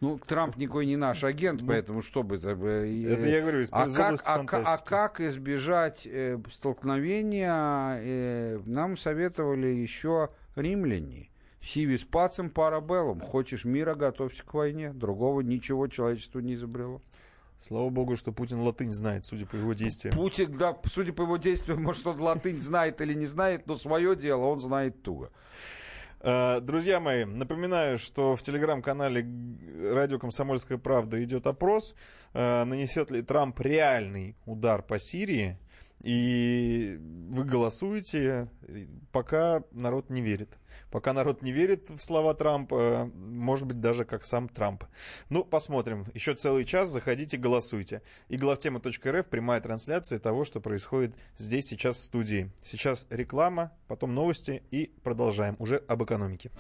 Ну, Трамп никакой не наш агент, ну, поэтому что бы это... Э, это я говорю, из, а, как, а, а как избежать э, столкновения, э, нам советовали еще римляне. Сивис пацем парабеллум. Хочешь мира, готовься к войне. Другого ничего человечество не изобрело. Слава богу, что Путин латынь знает, судя по его действиям. Путин, да, судя по его действиям, может, он латынь знает или не знает, но свое дело он знает туго. А, друзья мои, напоминаю, что в телеграм-канале «Радио Комсомольская правда» идет опрос, а, нанесет ли Трамп реальный удар по Сирии. И вы голосуете, пока народ не верит. Пока народ не верит в слова Трампа, может быть, даже как сам Трамп. Ну, посмотрим. Еще целый час. Заходите, голосуйте. И главтема.рф прямая трансляция того, что происходит здесь сейчас в студии. Сейчас реклама, потом новости и продолжаем уже об экономике.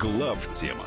Глав тема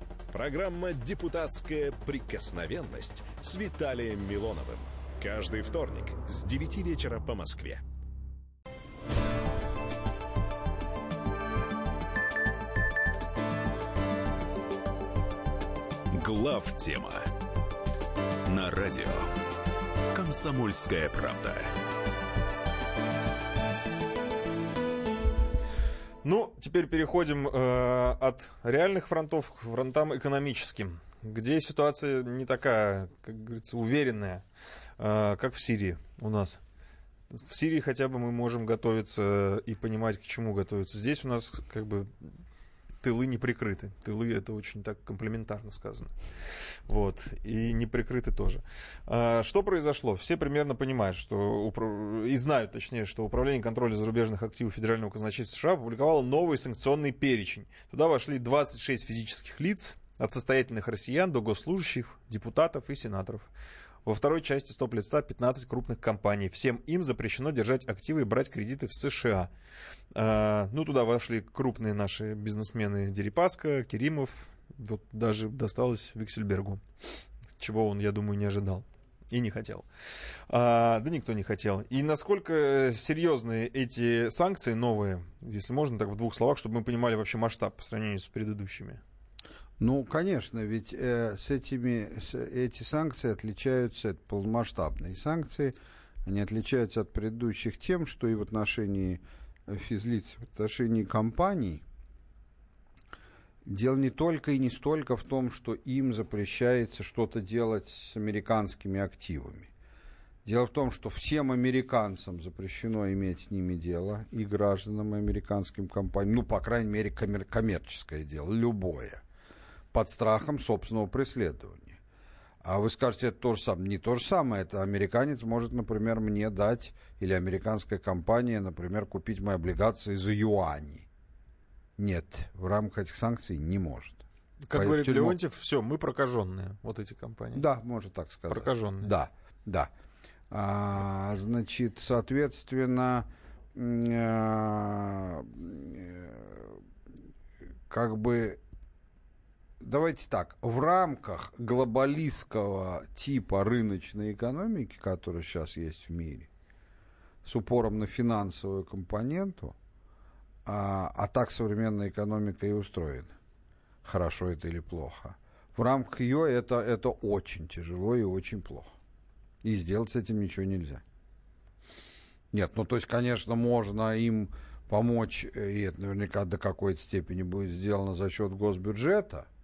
Программа «Депутатская прикосновенность» с Виталием Милоновым. Каждый вторник с 9 вечера по Москве. Глав тема на радио «Комсомольская правда». Ну, теперь переходим э, от реальных фронтов к фронтам экономическим, где ситуация не такая, как говорится, уверенная, э, как в Сирии у нас. В Сирии хотя бы мы можем готовиться и понимать, к чему готовиться. Здесь у нас как бы тылы не прикрыты. Тылы это очень так комплементарно сказано. Вот. И не прикрыты тоже. А, что произошло? Все примерно понимают, что и знают, точнее, что Управление контроля зарубежных активов Федерального казначейства США опубликовало новый санкционный перечень. Туда вошли 26 физических лиц, от состоятельных россиян до госслужащих, депутатов и сенаторов. Во второй части стоп-листа 15 крупных компаний. Всем им запрещено держать активы и брать кредиты в США. А, ну, туда вошли крупные наши бизнесмены Дерипаска, Керимов. Вот даже досталось Виксельбергу, чего он, я думаю, не ожидал. И не хотел. А, да никто не хотел. И насколько серьезные эти санкции новые, если можно так в двух словах, чтобы мы понимали вообще масштаб по сравнению с предыдущими? Ну, конечно, ведь э, с этими, с, эти санкции отличаются, это полномасштабные санкции, они отличаются от предыдущих тем, что и в отношении э, физлиц, в отношении компаний, дело не только и не столько в том, что им запрещается что-то делать с американскими активами. Дело в том, что всем американцам запрещено иметь с ними дело, и гражданам, и американским компаниям, ну, по крайней мере, коммер- коммерческое дело, любое – под страхом собственного преследования. А вы скажете, это то же самое. Не то же самое. Это американец может, например, мне дать, или американская компания, например, купить мои облигации за юани. Нет, в рамках этих санкций не может. Как говорит тюрьму... Леонтьев, все, мы прокаженные, вот эти компании. Да, можно так сказать. Прокаженные. Да, да. А, значит, соответственно, а, как бы давайте так, в рамках глобалистского типа рыночной экономики, которая сейчас есть в мире, с упором на финансовую компоненту, а, а так современная экономика и устроена, хорошо это или плохо, в рамках ее это, это очень тяжело и очень плохо. И сделать с этим ничего нельзя. Нет, ну то есть, конечно, можно им помочь, и это наверняка до какой-то степени будет сделано за счет госбюджета –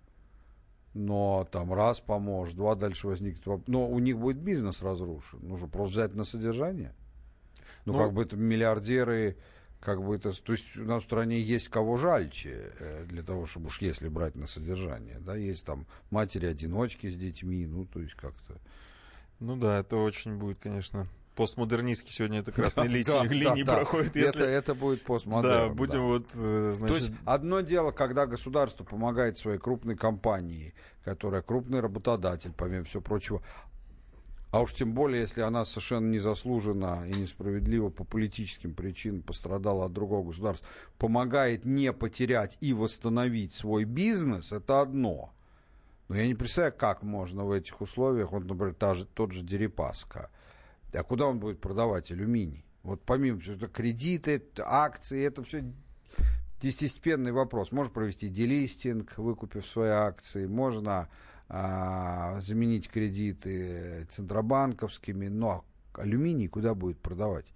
но там раз поможешь, два дальше возникнет вопрос. Но у них будет бизнес разрушен. Нужно просто взять на содержание. Ну, ну как бы это миллиардеры, как бы это... То есть у нас в стране есть кого жальче э, для того, чтобы уж если брать на содержание. Да, есть там матери-одиночки с детьми, ну, то есть как-то... Ну да, это очень будет, конечно, постмодернистский сегодня это красные линии, линии проходит. Если... Это, это будет постмодерн. Да, будем вот, э, значит... То есть одно дело, когда государство помогает своей крупной компании, которая крупный работодатель, помимо всего прочего, а уж тем более, если она совершенно незаслуженно и несправедливо по политическим причинам пострадала от другого государства, помогает не потерять и восстановить свой бизнес, это одно. Но я не представляю, как можно в этих условиях, вот, например, та же, тот же Дерипаска, а куда он будет продавать алюминий? Вот помимо всего, что кредиты, акции, это все естественный вопрос. Можно провести делистинг, выкупив свои акции, можно а, заменить кредиты центробанковскими, но алюминий куда будет продавать?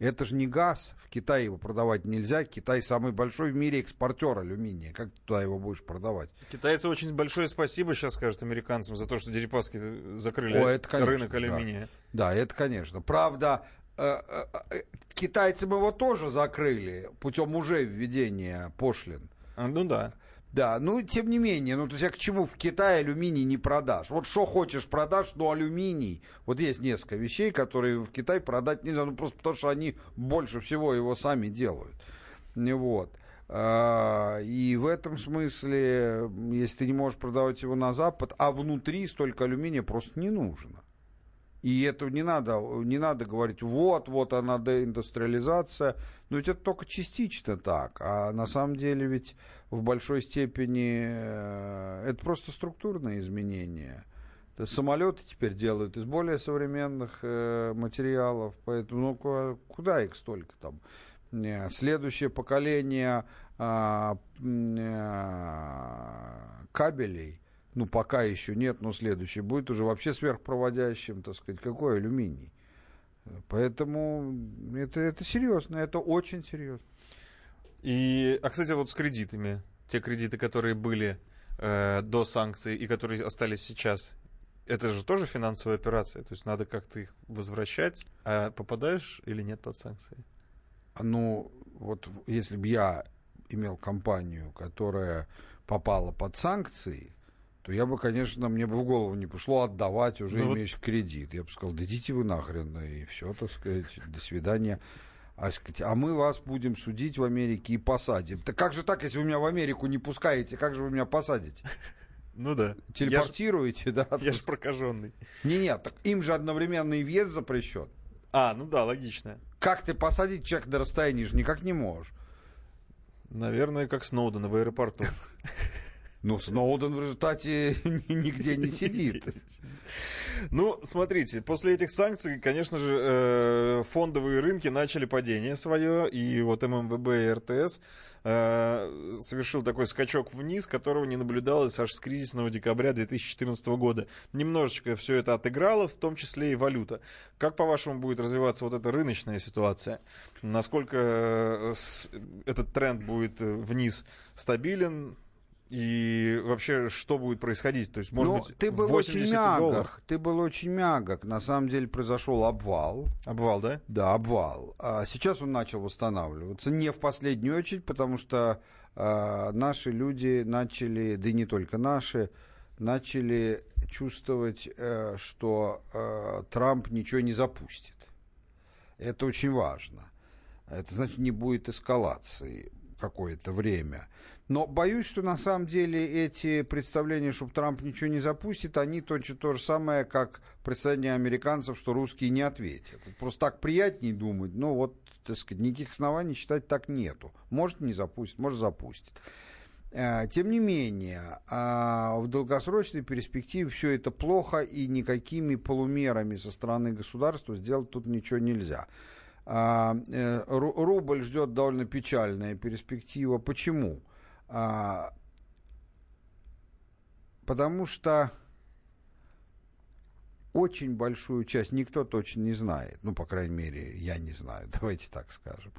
Это же не газ. В Китае его продавать нельзя. Китай самый большой в мире экспортер алюминия. Как ты туда его будешь продавать? Китайцы очень большое спасибо сейчас скажут американцам за то, что Дерипаски закрыли О, это, конечно, рынок алюминия. Да. Да, это конечно. Правда, э, э, э, китайцам его тоже закрыли путем уже введения пошлин. А, ну да. Да, ну, тем не менее, ну, то есть, а к чему в Китае алюминий не продашь? Вот что хочешь продашь, но алюминий. Вот есть несколько вещей, которые в Китае продать нельзя, ну, просто потому что они больше всего его сами делают. Вот. А, и в этом смысле, если ты не можешь продавать его на Запад, а внутри столько алюминия просто не нужно. И это не надо, не надо говорить, вот, вот она деиндустриализация. Но ведь это только частично так. А на самом деле ведь в большой степени э, это просто структурные изменения. Самолеты теперь делают из более современных э, материалов, поэтому ну, куда их столько там? Э, следующее поколение а, кабелей ну, пока еще нет, но следующий будет уже вообще сверхпроводящим, так сказать, какой алюминий. Поэтому это, это серьезно, это очень серьезно. И, а, кстати, вот с кредитами, те кредиты, которые были э, до санкций и которые остались сейчас, это же тоже финансовая операция, то есть надо как-то их возвращать, а попадаешь или нет под санкции? Ну, вот если бы я имел компанию, которая попала под санкции, то я бы, конечно, мне бы в голову не пришло отдавать уже ну, имеющий вот... кредит. Я бы сказал, да идите вы нахрен, и все, так сказать, до свидания. А, сказать, а мы вас будем судить в Америке и посадим. Так как же так, если вы меня в Америку не пускаете, как же вы меня посадите? Ну да. Телепортируете, я да? Я же прокаженный. Не, нет, так им же одновременный въезд запрещен. А, ну да, логично. Как ты посадить человека до расстояния же никак не можешь. Наверное, как Сноудена в аэропорту. <laughs> Ну, Сноуден в результате <laughs> нигде не сидит. Ну, смотрите, после этих санкций, конечно же, э, фондовые рынки начали падение свое, и вот ММВБ и РТС э, совершил такой скачок вниз, которого не наблюдалось аж с кризисного декабря 2014 года. Немножечко все это отыграло, в том числе и валюта. Как, по-вашему, будет развиваться вот эта рыночная ситуация? Насколько э, этот тренд будет вниз стабилен? И вообще, что будет происходить? То есть, может ну, быть, ты был очень мягок. Ты был очень мягок. На самом деле произошел обвал. Обвал, да? Да, обвал. А сейчас он начал восстанавливаться. Не в последнюю очередь, потому что а, наши люди начали, да и не только наши, начали чувствовать, а, что а, Трамп ничего не запустит. Это очень важно. Это значит, не будет эскалации какое-то время. Но боюсь, что на самом деле эти представления, что Трамп ничего не запустит, они точно то же самое, как представление американцев, что русские не ответят. Просто так приятнее думать, но вот, так сказать, никаких оснований считать так нету. Может, не запустит, может, запустит. Э, тем не менее, а, в долгосрочной перспективе все это плохо, и никакими полумерами со стороны государства сделать тут ничего нельзя. А, э, рубль ждет довольно печальная перспектива. Почему? А, потому что очень большую часть никто точно не знает. Ну, по крайней мере, я не знаю, <laughs> давайте так скажем.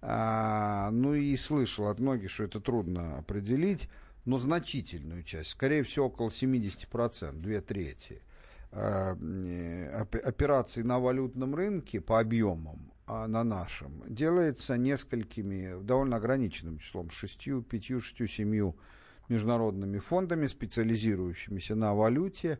А, ну и слышал от многих, что это трудно определить, но значительную часть, скорее всего, около 70%, две трети а, операций на валютном рынке по объемам на нашем делается несколькими, довольно ограниченным числом, шестью, пятью, шестью, семью международными фондами, специализирующимися на валюте.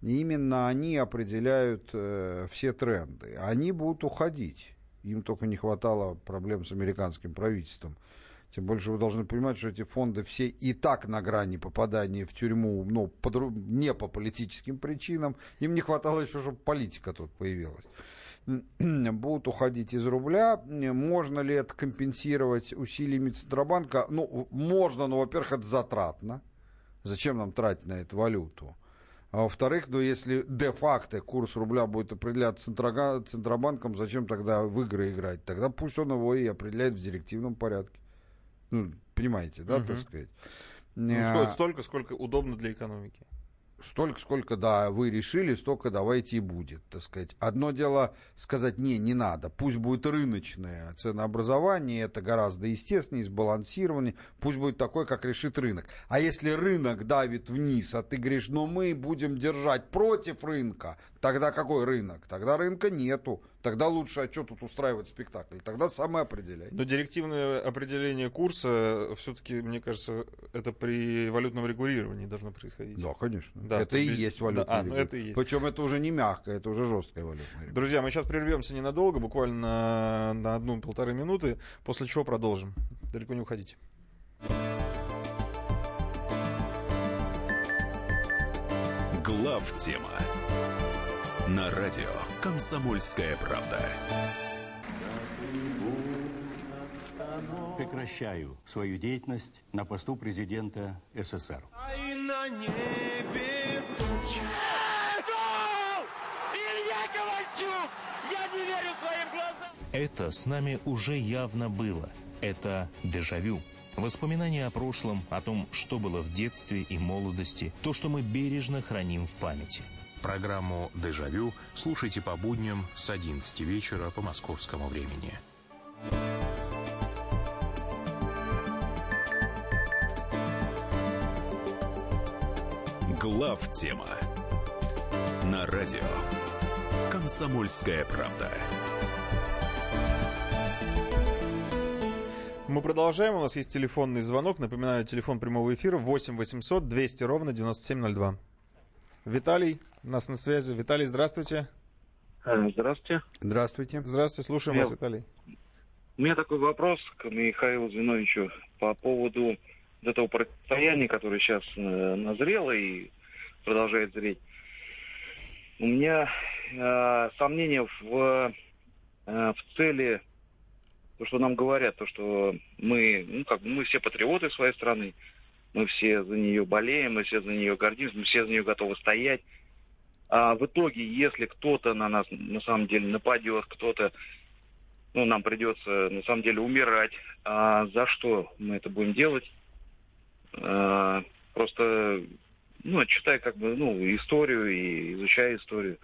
И именно они определяют э, все тренды. Они будут уходить. Им только не хватало проблем с американским правительством. Тем больше вы должны понимать, что эти фонды все и так на грани попадания в тюрьму, но по, не по политическим причинам. Им не хватало еще, чтобы политика тут появилась. <clears throat> будут уходить из рубля. Можно ли это компенсировать усилиями Центробанка? Ну, можно, но, во-первых, это затратно. Зачем нам тратить на эту валюту? А во-вторых, ну, если де-факто курс рубля будет определяться Центробанком, зачем тогда в игры играть? Тогда пусть он его и определяет в директивном порядке. Ну, понимаете, да, угу. так сказать? Ну, а столько, сколько удобно для экономики столько, сколько, да, вы решили, столько давайте и будет, так сказать. Одно дело сказать, не, не надо, пусть будет рыночное ценообразование, это гораздо естественнее, сбалансированнее, пусть будет такой, как решит рынок. А если рынок давит вниз, а ты говоришь, ну мы будем держать против рынка, тогда какой рынок? Тогда рынка нету. Тогда лучше, а что тут устраивать спектакль? Тогда самое определяй. Но директивное определение курса, все-таки, мне кажется, это при валютном регулировании должно происходить. Да, конечно. Да, это и есть валютное да, а, ну это и есть. Причем это уже не мягкое, это уже жесткое валютное регулирование. Друзья, мы сейчас прервемся ненадолго, буквально на, на одну-полторы минуты, после чего продолжим. Далеко не уходите. Глав тема на радио «Комсомольская правда». Прекращаю свою деятельность на посту президента СССР. Ай на небе туча. Илья Ковальчук! Я не верю своим глазам! Это с нами уже явно было. Это дежавю. Воспоминания о прошлом, о том, что было в детстве и молодости, то, что мы бережно храним в памяти – Программу «Дежавю» слушайте по будням с 11 вечера по московскому времени. Глав тема на радио «Комсомольская правда». Мы продолжаем. У нас есть телефонный звонок. Напоминаю, телефон прямого эфира 8 800 200 ровно 9702. Виталий, у нас на связи. Виталий, здравствуйте. Э, здравствуйте. Здравствуйте. Здравствуйте, слушаем Я- вас, Виталий. У меня такой вопрос к Михаилу Зиновичу по поводу этого противостояния, которое сейчас э, назрело и продолжает зреть. У меня э, сомнения в, э, в цели, то, что нам говорят, то, что мы, ну, как бы мы все патриоты своей страны, мы все за нее болеем, мы все за нее гордимся, мы все за нее готовы стоять. А в итоге, если кто-то на нас на самом деле нападет, кто-то ну, нам придется на самом деле умирать. А за что мы это будем делать? А, просто, ну, читая как бы, ну, историю и изучая историю.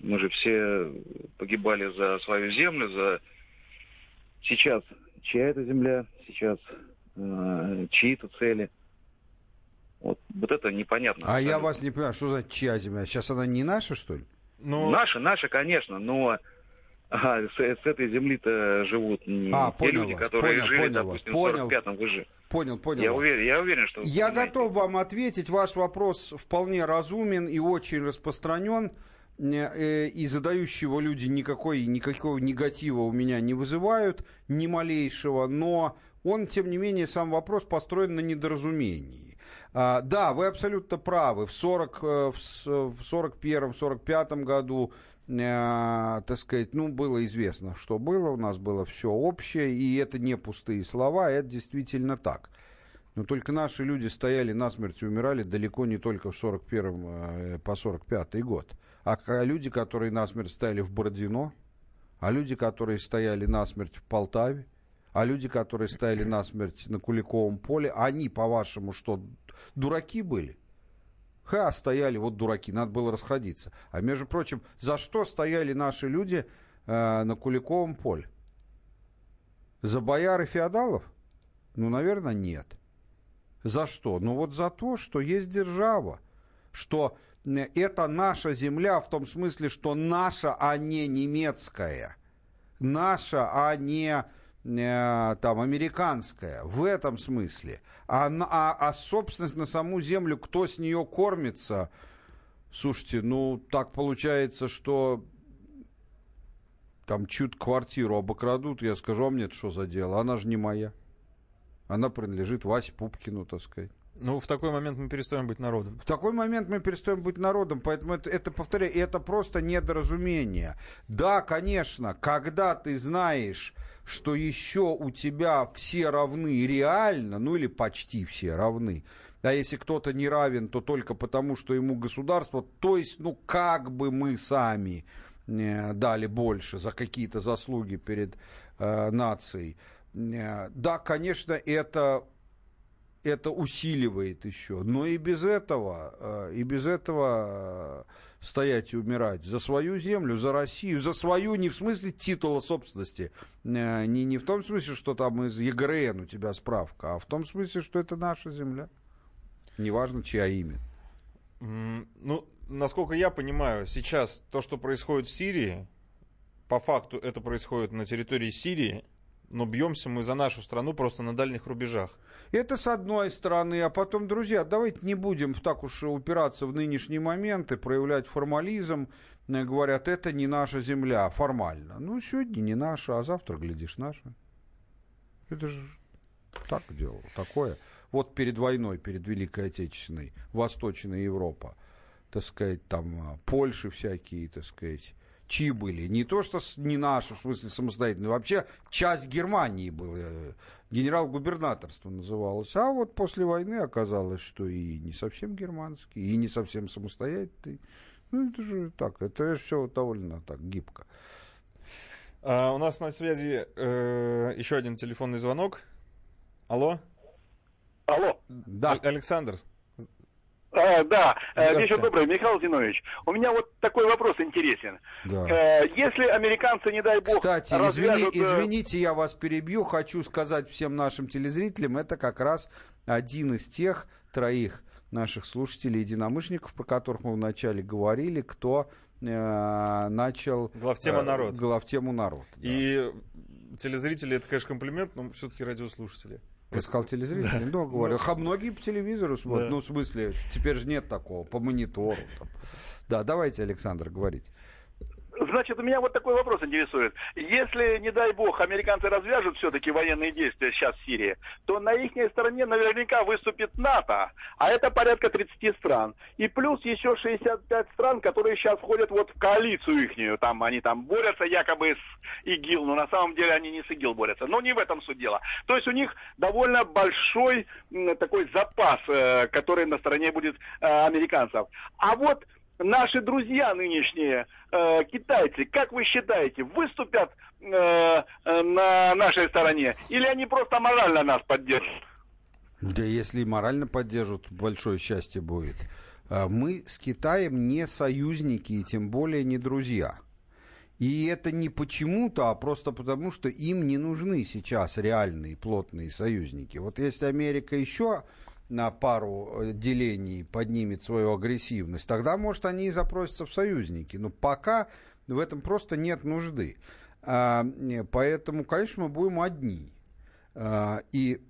Мы же все погибали за свою землю, за сейчас чья это земля, сейчас э, чьи-то цели. Вот, вот это непонятно. А я вас не понимаю, что за чья земля? Сейчас она не наша, что ли? Ну, Наши, наши, конечно, но ага, с, с этой земли-то живут не А, те понял люди, вас, которые понял, жили, понял вас, допустим, понял. в 45-м. Вы же. Понял, понял. Я вас. уверен, я уверен, что... вы Я понимаете. готов вам ответить. Ваш вопрос вполне разумен и очень распространен. Э, И задающего люди никакой, никакого негатива у меня не вызывают, ни малейшего. Но он, тем не менее, сам вопрос построен на недоразумении. А, Да, вы абсолютно правы. В 40, э, в с- в 41-м, 45-м году, э, так сказать, ну, было известно, что было. У нас было все общее, и это не пустые слова, это действительно так. Но только наши люди стояли насмерть и умирали далеко не только в 41 э, по 45 год. А к- люди, которые насмерть стояли в Бородино, а люди, которые стояли насмерть в Полтаве, а люди, которые стояли насмерть на Куликовом поле, они, по-вашему, что, дураки были? Ха, стояли вот дураки, надо было расходиться. А между прочим, за что стояли наши люди э, на Куликовом поле? За бояр и феодалов? Ну, наверное, нет. За что? Ну вот за то, что есть держава, что это наша земля в том смысле, что наша, а не немецкая, наша, а не там американская, в этом смысле. А, а, а собственность на саму землю, кто с нее кормится, слушайте, ну так получается, что там чуть квартиру обокрадут, я скажу, а мне это что за дело? Она же не моя. Она принадлежит Васе Пупкину, так сказать. Ну, в такой момент мы перестаем быть народом. В такой момент мы перестаем быть народом, поэтому это, это повторяю, это просто недоразумение. Да, конечно, когда ты знаешь, что еще у тебя все равны реально, ну или почти все равны, а если кто-то не равен, то только потому, что ему государство, то есть, ну, как бы мы сами э, дали больше за какие-то заслуги перед э, нацией. Э, Да, конечно, это это усиливает еще. Но и без этого, э, и без этого стоять и умирать за свою землю, за Россию, за свою, не в смысле титула собственности, э, не, не в том смысле, что там из ЕГРН у тебя справка, а в том смысле, что это наша земля. Неважно, чья имя. Ну, насколько я понимаю, сейчас то, что происходит в Сирии, по факту это происходит на территории Сирии, но бьемся мы за нашу страну просто на дальних рубежах. Это с одной стороны, а потом, друзья, давайте не будем так уж упираться в нынешние моменты, проявлять формализм. Э, Говорят, это не наша земля формально. Ну, сегодня не наша, а завтра, глядишь, наша. Это же так дело, такое. Вот перед войной, перед Великой Отечественной, Восточная Европа, так сказать, там э, Польши всякие, так сказать, чьи были. Не то, что не наши, в смысле самостоятельно, вообще часть Германии была, генерал-губернаторство называлось. А вот после войны оказалось, что и не совсем германский, и не совсем самостоятельный. Ну, это же так, это все довольно так гибко. А, у нас на связи э, еще один телефонный звонок. Алло? Алло. Да. Александр. А, да, Э, вечер добрый, Михаил Зинович. У меня вот такой вопрос интересен. Да. Э, Если американцы, не дай бог, Кстати, извини- развяжут, э, извините, я вас перебью. Хочу сказать всем нашим телезрителям, это как раз один из тех троих наших слушателей, единомышленников, про которых мы вначале говорили, кто э, начал... Главтема э, народ. Главтему народ. И телезрители это, конечно, комплимент, но все-таки радиослушатели. Я сказал телезрители, да. ну, говорю, а многие по телевизору смотрят, да. ну, в смысле, теперь же нет такого, по монитору. Там. Да, давайте, Александр, говорить. Значит, у меня вот такой вопрос интересует. Если, не дай бог, американцы развяжут все-таки военные действия сейчас в Сирии, то на их стороне наверняка выступит НАТО, а это порядка 30 стран. И плюс еще 65 стран, которые сейчас входят вот в коалицию ихнюю. Там они там борются якобы с ИГИЛ, но на самом деле они не с ИГИЛ борются. Но не в этом суть дела. То есть у них довольно большой такой запас, э, который на стороне будет э, американцев. А вот наши друзья нынешние, э, китайцы, как вы считаете, выступят э, э, на нашей стороне или они просто морально нас поддержат? Да если морально поддержат, большое счастье будет. А мы с Китаем не союзники и тем более не друзья. И это не почему-то, а просто потому, что им не нужны сейчас реальные плотные союзники. Вот если Америка еще на пару э, делений поднимет свою агрессивность, тогда, может, они и запросятся в союзники. Но пока в этом просто нет нужды. А, поэтому, конечно, мы будем одни. А, и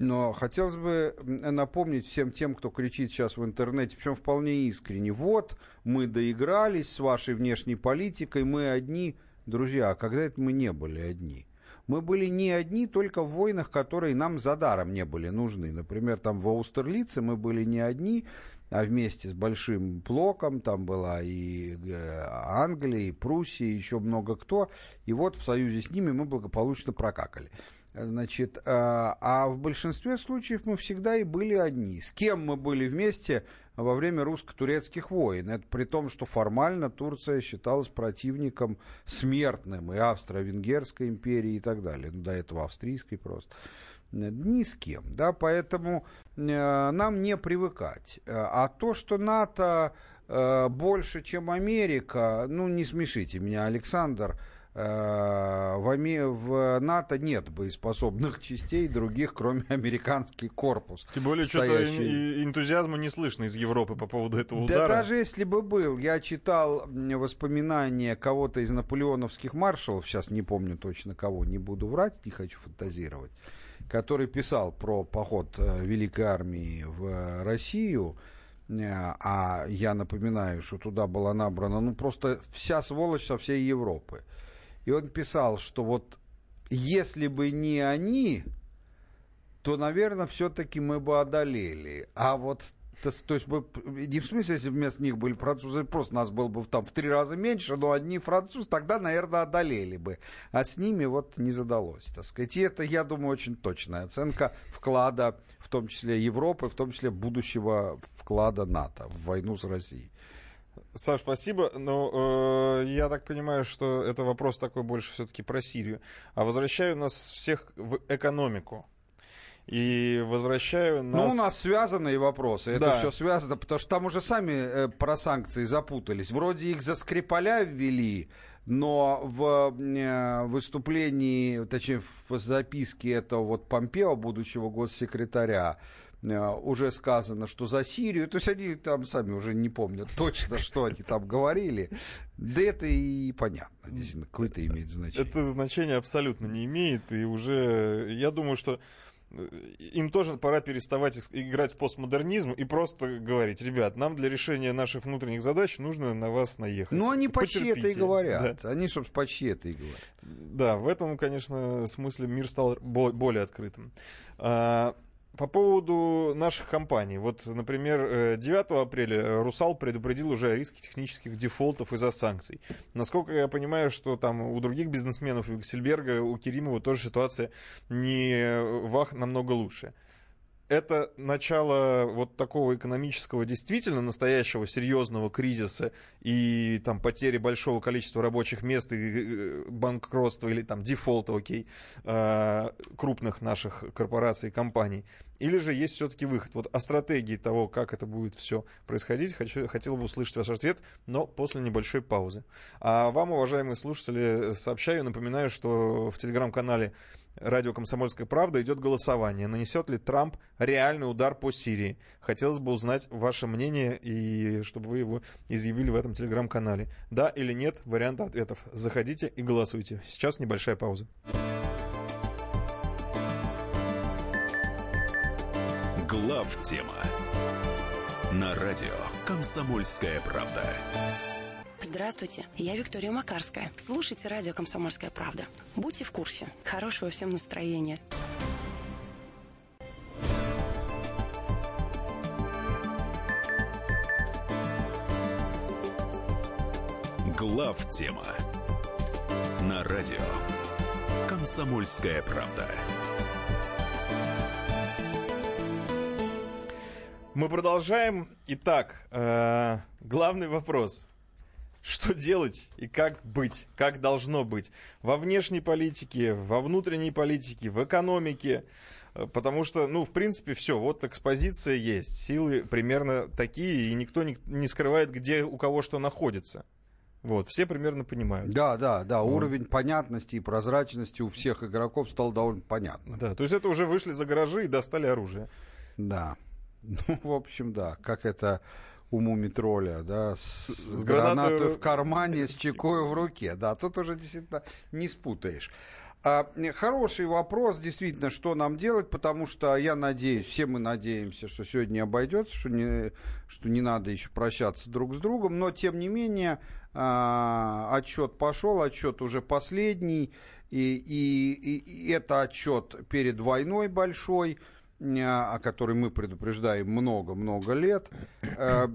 но хотелось бы напомнить всем тем, кто кричит сейчас в интернете, причем вполне искренне, вот, мы доигрались с вашей внешней политикой, мы одни. Друзья, а когда это мы не были одни? Мы были не одни только в войнах, которые нам за даром не были нужны. Например, там в Аустерлице мы были не одни, а вместе с Большим Блоком, там была и э, Англия, и Пруссия, и еще много кто. И вот в союзе с ними мы благополучно прокакали. Значит, а, а в большинстве случаев мы всегда и были одни. С кем мы были вместе во время русско-турецких войн? Это при том, что формально Турция считалась противником смертным и Австро-Венгерской империи и так далее. Ну, до этого австрийской просто. Ни с кем, да, поэтому э, нам не привыкать. А то, что НАТО э, больше, чем Америка, ну, не смешите меня, Александр, Э, в, в НАТО нет боеспособных частей других, кроме американский корпус. Тем более, стоящий... что-то энтузиазма не слышно из Европы по поводу этого удара. Да даже если бы был, я читал воспоминания кого-то из наполеоновских маршалов, сейчас не помню точно кого, не буду врать, не хочу фантазировать, который писал про поход э, Великой Армии в Россию, э, а я напоминаю, что туда была набрана ну просто вся сволочь со всей Европы. И он писал, что вот если бы не они, то, наверное, все-таки мы бы одолели. А вот то, то есть мы, не в смысле, если вместо них были французы, просто нас было бы там в три раза меньше, но одни французы тогда, наверное, одолели бы. А с ними вот не задалось, так сказать. И это, я думаю, очень точная оценка вклада, в том числе Европы, в том числе будущего вклада НАТО в войну с Россией. Саш, спасибо. Но э, я так понимаю, что это вопрос такой больше все-таки про Сирию. А возвращаю нас всех в экономику. И возвращаю нас... Ну, у нас связанные вопросы. Это да. все связано, потому что там уже сами э, про санкции запутались. Вроде их за Скрипаля ввели, но в э, выступлении, точнее, в записке этого вот Помпео, будущего госсекретаря, уже сказано, что за Сирию, то есть они там сами уже не помнят <laughs> точно, что они там говорили. Да это и понятно, действительно, какое-то имеет значение. Это значение абсолютно не имеет, и уже, я думаю, что э, им тоже пора переставать играть в постмодернизм и просто говорить, ребят, нам для решения наших внутренних задач нужно на вас наехать. Ну, они почти Потерпите. это и говорят. Да. Они, собственно, почти это и говорят. Да, в этом, конечно, смысле мир стал более открытым. По поводу наших компаний. Вот, например, 9 э, апреля «Русал» предупредил уже о риске технических дефолтов из-за санкций. Насколько я понимаю, что там у других бизнесменов, у Ксельберга, у Керимова тоже ситуация не вах намного лучше это начало вот такого экономического, действительно настоящего серьезного кризиса и там потери большого количества рабочих мест и э, банкротства или там дефолта, окей, э, крупных наших корпораций и компаний. Или же есть все-таки выход? Вот о стратегии того, как это будет все происходить, хочу, хотел бы услышать ваш ответ, но после небольшой паузы. А вам, уважаемые слушатели, сообщаю, напоминаю, что в телеграм-канале радио «Комсомольская правда» идет голосование. Нанесет ли Трамп реальный удар по Сирии? Хотелось бы узнать ваше мнение и чтобы вы его изъявили в этом телеграм-канале. Да или нет, варианты ответов. Заходите и голосуйте. Сейчас небольшая пауза. Глав тема на радио «Комсомольская правда». Здравствуйте, я Виктория Макарская. Слушайте радио «Комсомольская правда». Будьте в курсе. Хорошего всем настроения. Глав тема на радио «Комсомольская правда». Мы продолжаем. Итак, э, главный вопрос. Что делать и как быть, как должно быть во внешней политике, во внутренней политике, в экономике. Э, потому что, ну, в принципе, все, вот экспозиция есть, силы примерно такие, и никто не, не скрывает, где у кого что находится. Вот, все примерно понимают. Да, да, да, вот. уровень понятности и прозрачности у всех игроков стал довольно понятным. Да, то есть это уже вышли за гаражи и достали оружие. Да. <laughs> Ну, в общем, да, как это у мумитроля, да, с, с гранатой, гранатой в кармане, <laughs> с чекой в руке. Да, тут уже действительно не спутаешь. А, хороший вопрос, действительно, что нам делать, потому что я надеюсь, все мы надеемся, что сегодня обойдется, что не, что не надо еще прощаться друг с другом, но тем не менее а, отчет пошел, отчет уже последний, и, и, и это отчет перед войной большой, о которой мы предупреждаем много-много лет. Э,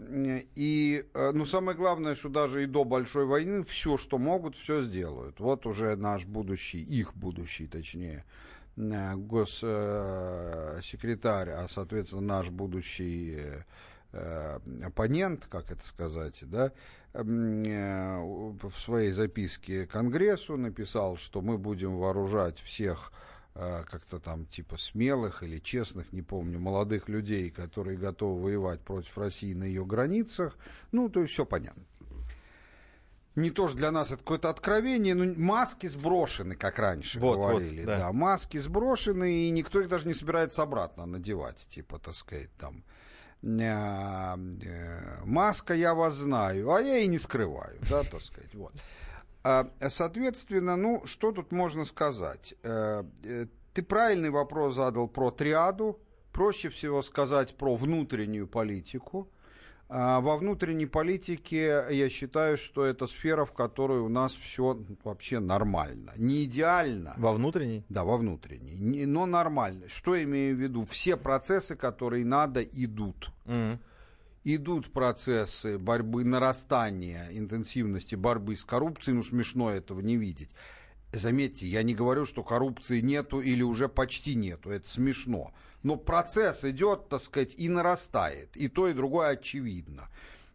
и, э, ну, самое главное, что даже и до Большой войны все, что могут, все сделают. Вот уже наш будущий, их будущий, точнее, э, госсекретарь, а, соответственно, наш будущий оппонент, как это сказать, да, в своей записке Конгрессу написал, что мы будем вооружать всех как-то там типа смелых или честных, не помню, молодых людей, которые готовы воевать против России на ее границах. Ну, то есть все понятно. Не тоже для нас это какое-то откровение, но маски сброшены, как раньше вот, говорили. Вот, да. да, маски сброшены, и никто их даже не собирается обратно надевать, типа, так сказать, там э, э, маска, я вас знаю, а я и не скрываю, да, так сказать, вот. А, соответственно, ну, что тут можно сказать? Э, э, ты правильный вопрос задал про триаду. Проще всего сказать про внутреннюю политику. А во внутренней политике я считаю, что это сфера, в которой у нас все вообще нормально. Не идеально. Во внутренней? Да, во внутренней. Но нормально. Что имею в виду? Все процессы, которые надо, идут. Mm идут процессы борьбы, нарастания интенсивности борьбы с коррупцией, ну смешно этого не видеть. Заметьте, я не говорю, что коррупции нету или уже почти нету, это смешно. Но процесс идет, так сказать, и нарастает, и то, и другое очевидно.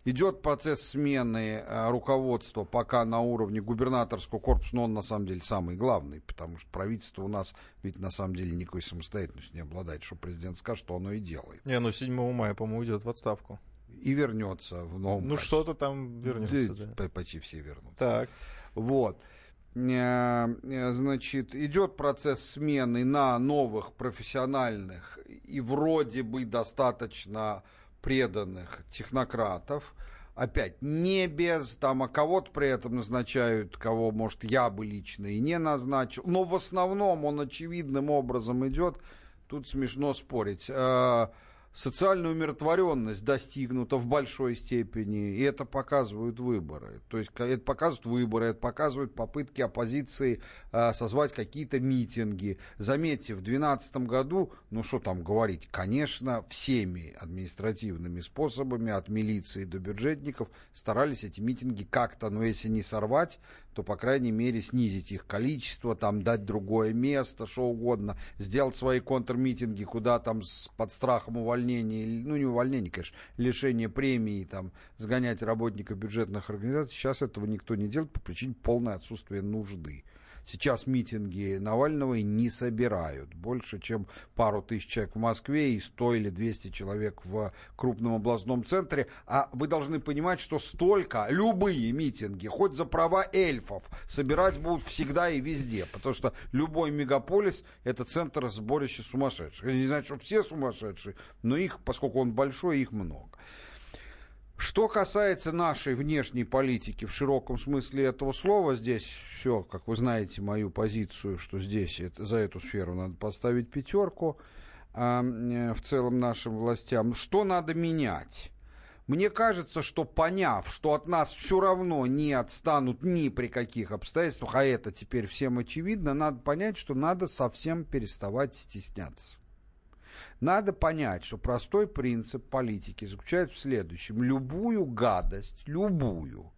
Идет процесс смены э, руководства пока на уровне губернаторского корпуса, но он на самом деле самый главный, потому что правительство у нас ведь на самом деле никакой самостоятельностью не обладает, что президент скажет, что оно и делает. Не, ну 7 мая, по-моему, уйдет в отставку и вернется в новом Ну, что-то там вернется, да. да. Почти все вернутся. Так. Вот. Э, э, значит, идет процесс смены на новых профессиональных и вроде бы достаточно преданных технократов. Опять, не без, там, а кого-то при этом назначают, кого, может, я бы лично и не назначил. Но в основном он очевидным образом идет. Тут смешно спорить. Социальная умиротворенность достигнута в большой степени, и это показывают выборы. То есть это показывают выборы, это показывают попытки оппозиции э, созвать какие-то митинги. Заметьте, в 2012 году, ну что там говорить, конечно, всеми административными способами, от милиции до бюджетников, старались эти митинги как-то, ну если не сорвать, то, по крайней мере, снизить их количество, там, дать другое место, что угодно, сделать свои контрмитинги, куда там с, под страхом увольнения, ну, не увольнения, конечно, лишения премии, там, сгонять работников бюджетных организаций. Сейчас этого никто не делает по причине полной отсутствия нужды. Сейчас митинги Навального не собирают. Больше, чем пару тысяч человек в Москве и 100 или 200 человек в крупном областном центре. А вы должны понимать, что столько, любые митинги, хоть за права эльфов, собирать будут всегда и везде. Потому что любой мегаполис – это центр сборища сумасшедших. Я не знаю, что все сумасшедшие, но их, поскольку он большой, их много. Что касается нашей внешней политики в широком смысле этого слова, здесь все, как вы знаете, мою позицию, что здесь это, за эту сферу надо поставить пятерку а, в целом нашим властям. Что надо менять? Мне кажется, что поняв, что от нас все равно не отстанут ни при каких обстоятельствах, а это теперь всем очевидно, надо понять, что надо совсем переставать стесняться. Надо понять, что простой принцип политики заключается в следующем. Любую гадость, любую,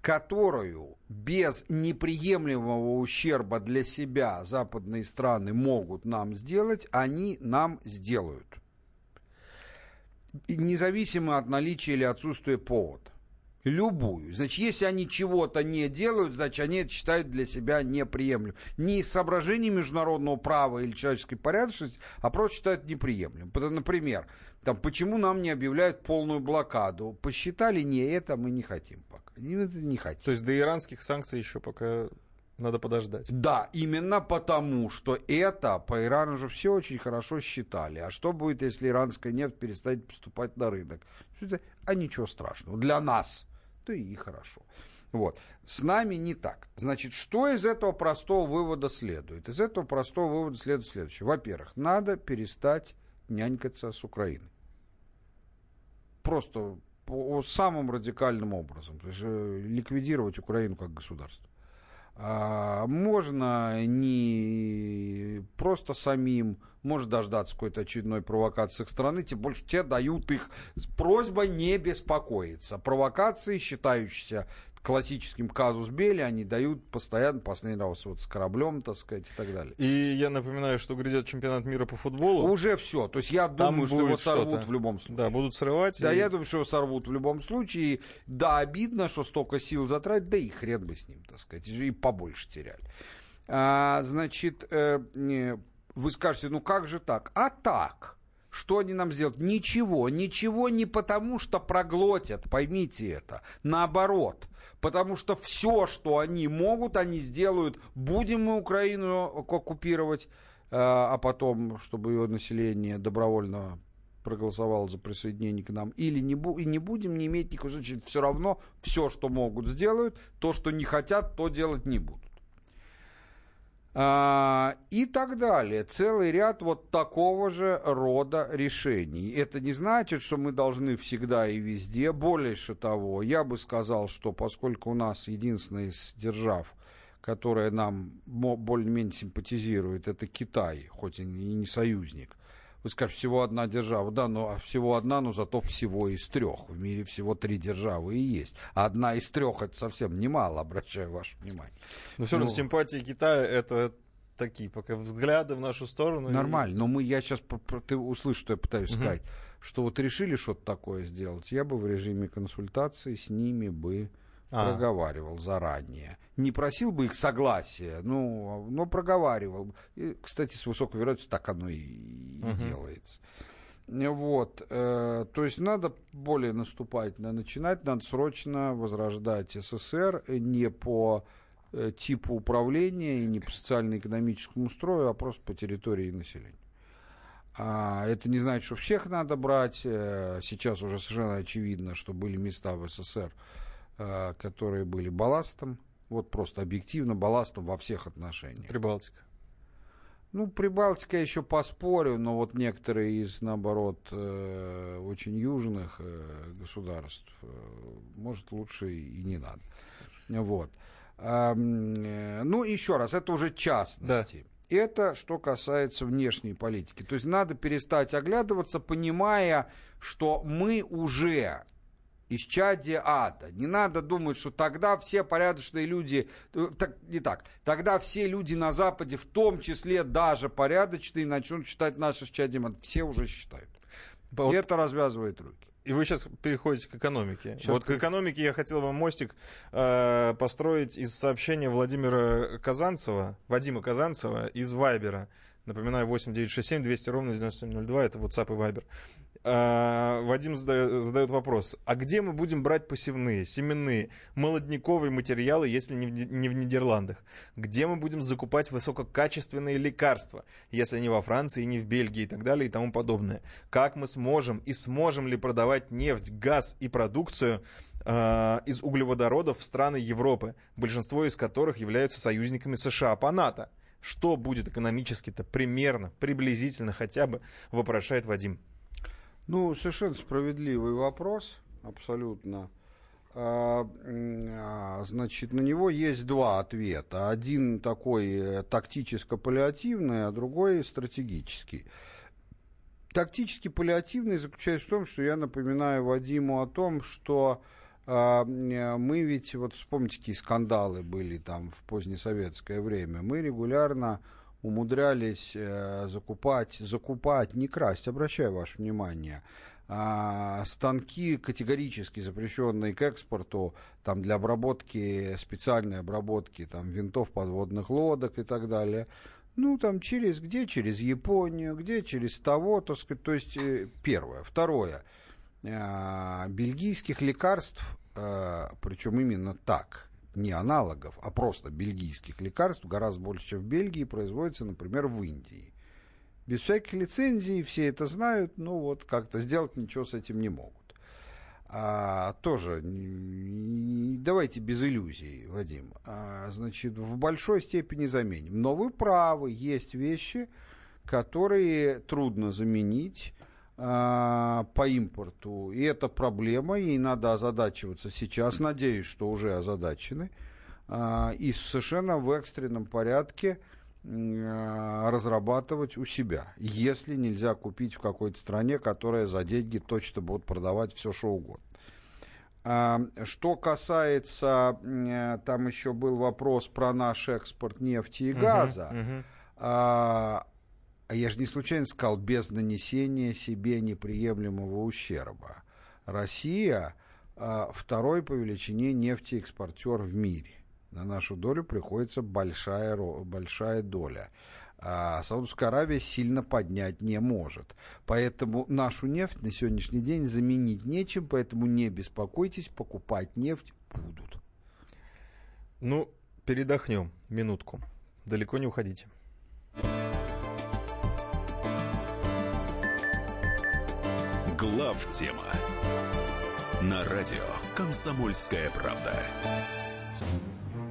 которую без неприемлемого ущерба для себя западные страны могут нам сделать, они нам сделают. Независимо от наличия или отсутствия повода. Любую. Значит, если они чего-то не делают, значит, они это считают для себя неприемлемым. Не из соображений международного права или человеческой порядочности, а просто считают неприемлемым. Например, там, почему нам не объявляют полную блокаду? Посчитали, не, это мы не хотим пока. Это не хотим. То есть до иранских санкций еще пока надо подождать. Да, именно потому, что это по Ирану же все очень хорошо считали. А что будет, если иранская нефть перестанет поступать на рынок? А ничего страшного. Для нас то и хорошо. Вот. С нами не так. Значит, что из этого простого вывода следует? Из этого простого вывода следует следующее. Во-первых, надо перестать нянькаться с Украиной. Просто по самым радикальным образом. То есть э, ликвидировать Украину как государство. А, можно не просто самим, может дождаться какой-то очередной провокации с их стороны, тем больше те дают их просьба не беспокоиться. Провокации, считающиеся классическим казус Бели, они дают постоянно, последний раз вот с кораблем, так сказать, и так далее. И я напоминаю, что грядет чемпионат мира по футболу. Уже все. То есть я Там думаю, что его сорвут в любом случае. Да, будут срывать. Да, и... я думаю, что его сорвут в любом случае. Да, обидно, что столько сил затратить, да и хрен бы с ним, так сказать, и побольше теряли. А, значит, э, вы скажете, ну как же так? А так. Что они нам сделают? Ничего. Ничего не потому, что проглотят, поймите это. Наоборот. Потому что все, что они могут, они сделают. Будем мы Украину оккупировать, э, а потом, чтобы ее население добровольно проголосовало за присоединение к нам, или не, бу- и не будем не иметь никакого значения. Все равно все, что могут, сделают. То, что не хотят, то делать не будут. А, и так далее. Целый ряд вот такого же рода решений. Это не значит, что мы должны всегда и везде. Более того, я бы сказал, что поскольку у нас единственная из держав, которая нам более-менее симпатизирует, это Китай, хоть и не союзник, вы скажете, всего одна держава. Да, но всего одна, но зато всего из трех. В мире всего три державы и есть. А одна из трех это совсем немало, обращаю ваше внимание. Но все равно ну, симпатии Китая это такие пока взгляды в нашу сторону. Нормально, и... но мы, я сейчас, ты услышишь, что я пытаюсь угу. сказать, что вот решили что-то такое сделать, я бы в режиме консультации с ними бы а. проговаривал заранее. Не просил бы их согласия, ну, но проговаривал. И, кстати, с высокой вероятностью так оно и, угу. делается. Вот, э, то есть надо более наступательно начинать, надо срочно возрождать СССР не по э, типу управления и не по социально-экономическому строю, а просто по территории населения. А, это не значит, что всех надо брать. Э, сейчас уже совершенно очевидно, что были места в СССР, Э, которые были балластом, вот просто объективно балластом во всех отношениях. Прибалтика. Ну, Прибалтика еще поспорю, но вот некоторые из, наоборот, э, очень южных э, государств, может, лучше и не надо. Вот. Ну, еще раз, это уже частности. Да. Это что касается внешней политики. То есть надо перестать оглядываться, понимая, что мы уже из чади ада. Не надо думать, что тогда все порядочные люди, э, так, не так, тогда все люди на Западе, в том числе даже порядочные, начнут считать наши чади ада. Все уже считают. Вот. И это развязывает руки. И вы сейчас переходите к экономике. Сейчас вот к экономике я хотел вам мостик э, построить из сообщения Владимира Казанцева, Вадима Казанцева из Вайбера. Напоминаю, 8967 200 ровно 9702, это WhatsApp и Viber. А, Вадим задает, вопрос, а где мы будем брать посевные, семенные, молодняковые материалы, если не в, не в Нидерландах? Где мы будем закупать высококачественные лекарства, если не во Франции, не в Бельгии и так далее и тому подобное? Как мы сможем и сможем ли продавать нефть, газ и продукцию э, из углеводородов в страны Европы, большинство из которых являются союзниками США по НАТО? Что будет экономически-то примерно, приблизительно хотя бы, вопрошает Вадим. Ну, совершенно справедливый вопрос, абсолютно. А, а, значит, на него есть два ответа. Один такой э, тактическо-паллиативный, а другой стратегический. Тактически паллиативный заключается в том, что я напоминаю Вадиму о том, что а, мы ведь, вот вспомните, какие скандалы были там в позднесоветское время, мы регулярно умудрялись э, закупать, закупать, не красть, обращаю ваше внимание, а, станки категорически запрещенные к экспорту, там для обработки, специальной обработки, там винтов подводных лодок и так далее. Ну, там через где? Через Японию, где через того, так сказать, то есть э, первое. Второе. Э, бельгийских лекарств, причем именно так, не аналогов, а просто бельгийских лекарств гораздо больше, чем в Бельгии, производится, например, в Индии. Без всяких лицензий, все это знают, но вот как-то сделать ничего с этим не могут. А, тоже давайте без иллюзий, Вадим. А, значит, в большой степени заменим. Но вы правы, есть вещи, которые трудно заменить по импорту. И это проблема, ей надо озадачиваться сейчас. Надеюсь, что уже озадачены. А, и совершенно в экстренном порядке а, разрабатывать у себя, если нельзя купить в какой-то стране, которая за деньги точно будет продавать все, что угодно. Что касается, там еще был вопрос про наш экспорт нефти и газа. Uh-huh, uh-huh. А я же не случайно сказал, без нанесения себе неприемлемого ущерба. Россия а, второй по величине нефтеэкспортер в мире. На нашу долю приходится большая, большая доля. А Саудовская Аравия сильно поднять не может. Поэтому нашу нефть на сегодняшний день заменить нечем, поэтому не беспокойтесь, покупать нефть будут. Ну, передохнем минутку. Далеко не уходите. Глав тема на радио Комсомольская правда.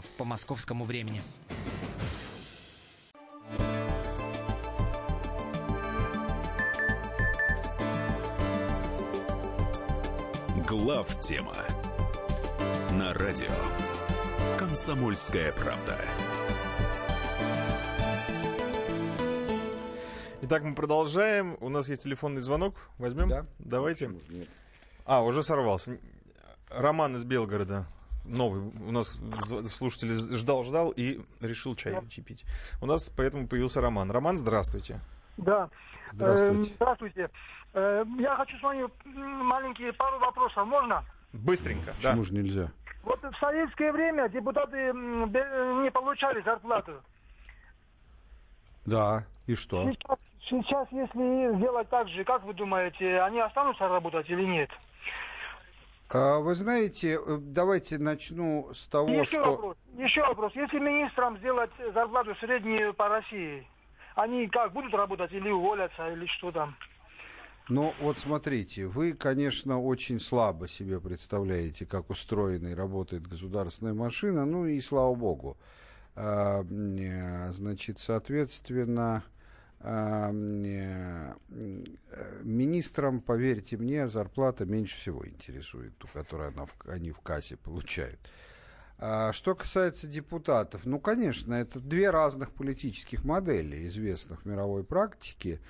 по московскому времени. Глав тема на радио Комсомольская правда. Итак, мы продолжаем. У нас есть телефонный звонок. Возьмем? Да. Давайте. А, уже сорвался. Роман из Белгорода. Новый. У нас слушатель ждал-ждал и решил чай да. пить. У нас поэтому появился Роман. Роман, здравствуйте. Да. Здравствуйте. Э, здравствуйте. Э, я хочу с вами маленькие пару вопросов. Можно? Быстренько. Почему да. же нельзя? Вот в советское время депутаты не получали зарплату. Да, и что? Сейчас, сейчас, если сделать так же, как вы думаете, они останутся работать или нет? А, вы знаете, э, давайте начну с того, еще что... Вопрос, еще вопрос. Если министрам сделать зарплату среднюю по России, они как, будут работать или уволятся, или что там? Ну, вот смотрите, вы, конечно, очень слабо себе представляете, как устроена и работает государственная машина, ну и слава богу. А, э, значит, соответственно, э, министрам, поверьте мне, зарплата меньше всего интересует, ту, которую она, они в кассе получают. А что касается депутатов, ну, конечно, это две разных политических модели, известных в мировой практике.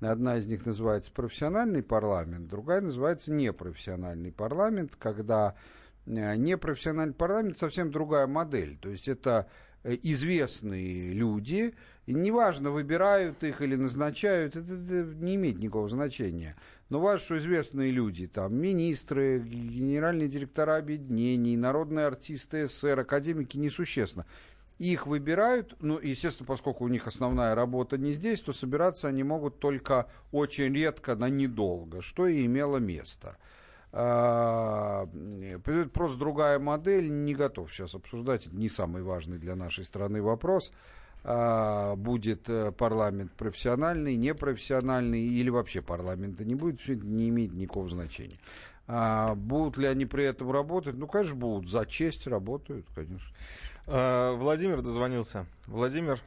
Одна из них называется профессиональный парламент, другая называется непрофессиональный парламент, когда э, непрофессиональный парламент совсем другая модель. То есть это э, известные люди, и неважно, выбирают их или назначают, это, это не имеет никакого значения. Но важно, что известные люди, там, министры, генеральные директора объединений, народные артисты СССР, академики, несущественно. Их выбирают, ну, естественно, поскольку у них основная работа не здесь, то собираться они могут только очень редко, на недолго, что и имело место. А, просто другая модель, не готов сейчас обсуждать, это не самый важный для нашей страны вопрос. А, будет э, парламент профессиональный, непрофессиональный или вообще парламента не будет, все это не имеет никакого значения. А будут ли они при этом работать? Ну, конечно, будут. За честь работают, конечно. А, Владимир дозвонился. Владимир.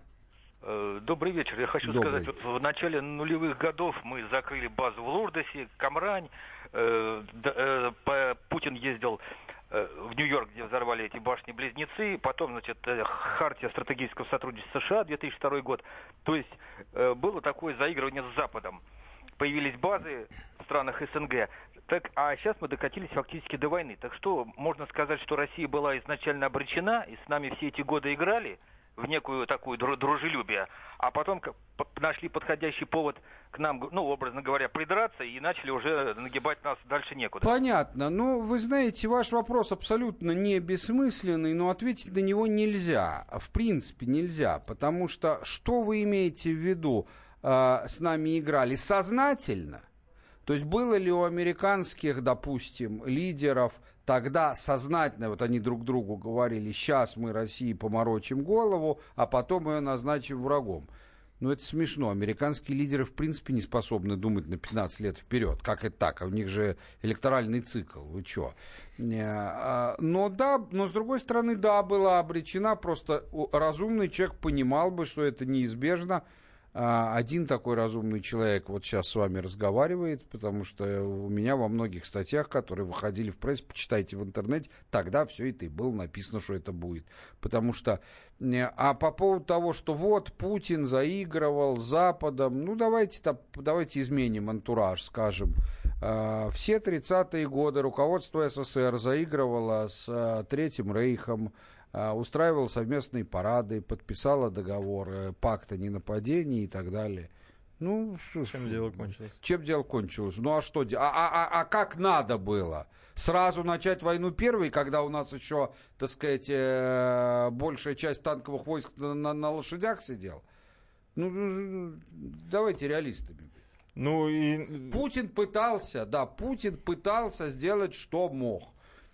Э, добрый вечер. Я хочу Добрый. сказать, в начале нулевых годов мы закрыли базу в Лурдосе, Камрань. Э, Путин ездил в Нью-Йорк, где взорвали эти башни-близнецы. Потом, значит, э, Хартия стратегического сотрудничества США, 2002 год. То есть э, было такое заигрывание с Западом. Появились базы в странах СНГ. Так, а сейчас мы докатились фактически до войны. Так что можно сказать, что Россия была изначально обречена, и с нами все эти годы играли в некую такую дру- дружелюбие, а потом нашли подходящий повод к нам, ну, образно говоря, придраться и начали уже нагибать нас дальше некуда. Понятно. Ну, вы знаете, ваш вопрос абсолютно не бессмысленный, но ответить на него нельзя. В принципе, нельзя. Потому что что вы имеете в виду? э, с нами играли сознательно? То есть было ли у американских, допустим, лидеров тогда сознательно, вот они друг другу говорили, сейчас мы России поморочим голову, а потом ее назначим врагом. Ну, это смешно. Американские лидеры, в принципе, не способны думать на 15 лет вперед. Как это так? А у них же электоральный цикл. Вы что? Но да, но с другой стороны, да, была обречена. Просто разумный человек понимал бы, что это неизбежно. А, Один такой разумный человек вот сейчас с вами разговаривает, потому что у меня во многих статьях, которые выходили в прессе, почитайте в интернете, тогда все это и было написано, что это будет. Потому что, а по поводу того, что вот Путин заигрывал с Западом, ну давайте, давайте изменим антураж, скажем. А, Все 30-е годы руководство СССР заигрывало с э, Третьим Рейхом, а, устраивала совместные парады, подписала договор э, пакта ненападений и так далее. Ну, что, Чем что- дело кончилось? Чем дело кончилось? Ну, а что? А, а, а, а как надо было? Сразу начать войну первой, когда у нас еще, так сказать, э, большая часть танковых войск на, на- на лошадях сидел? Ну, ну, давайте реалистами. Ну и... Путин пытался, да, Путин пытался сделать, что мог.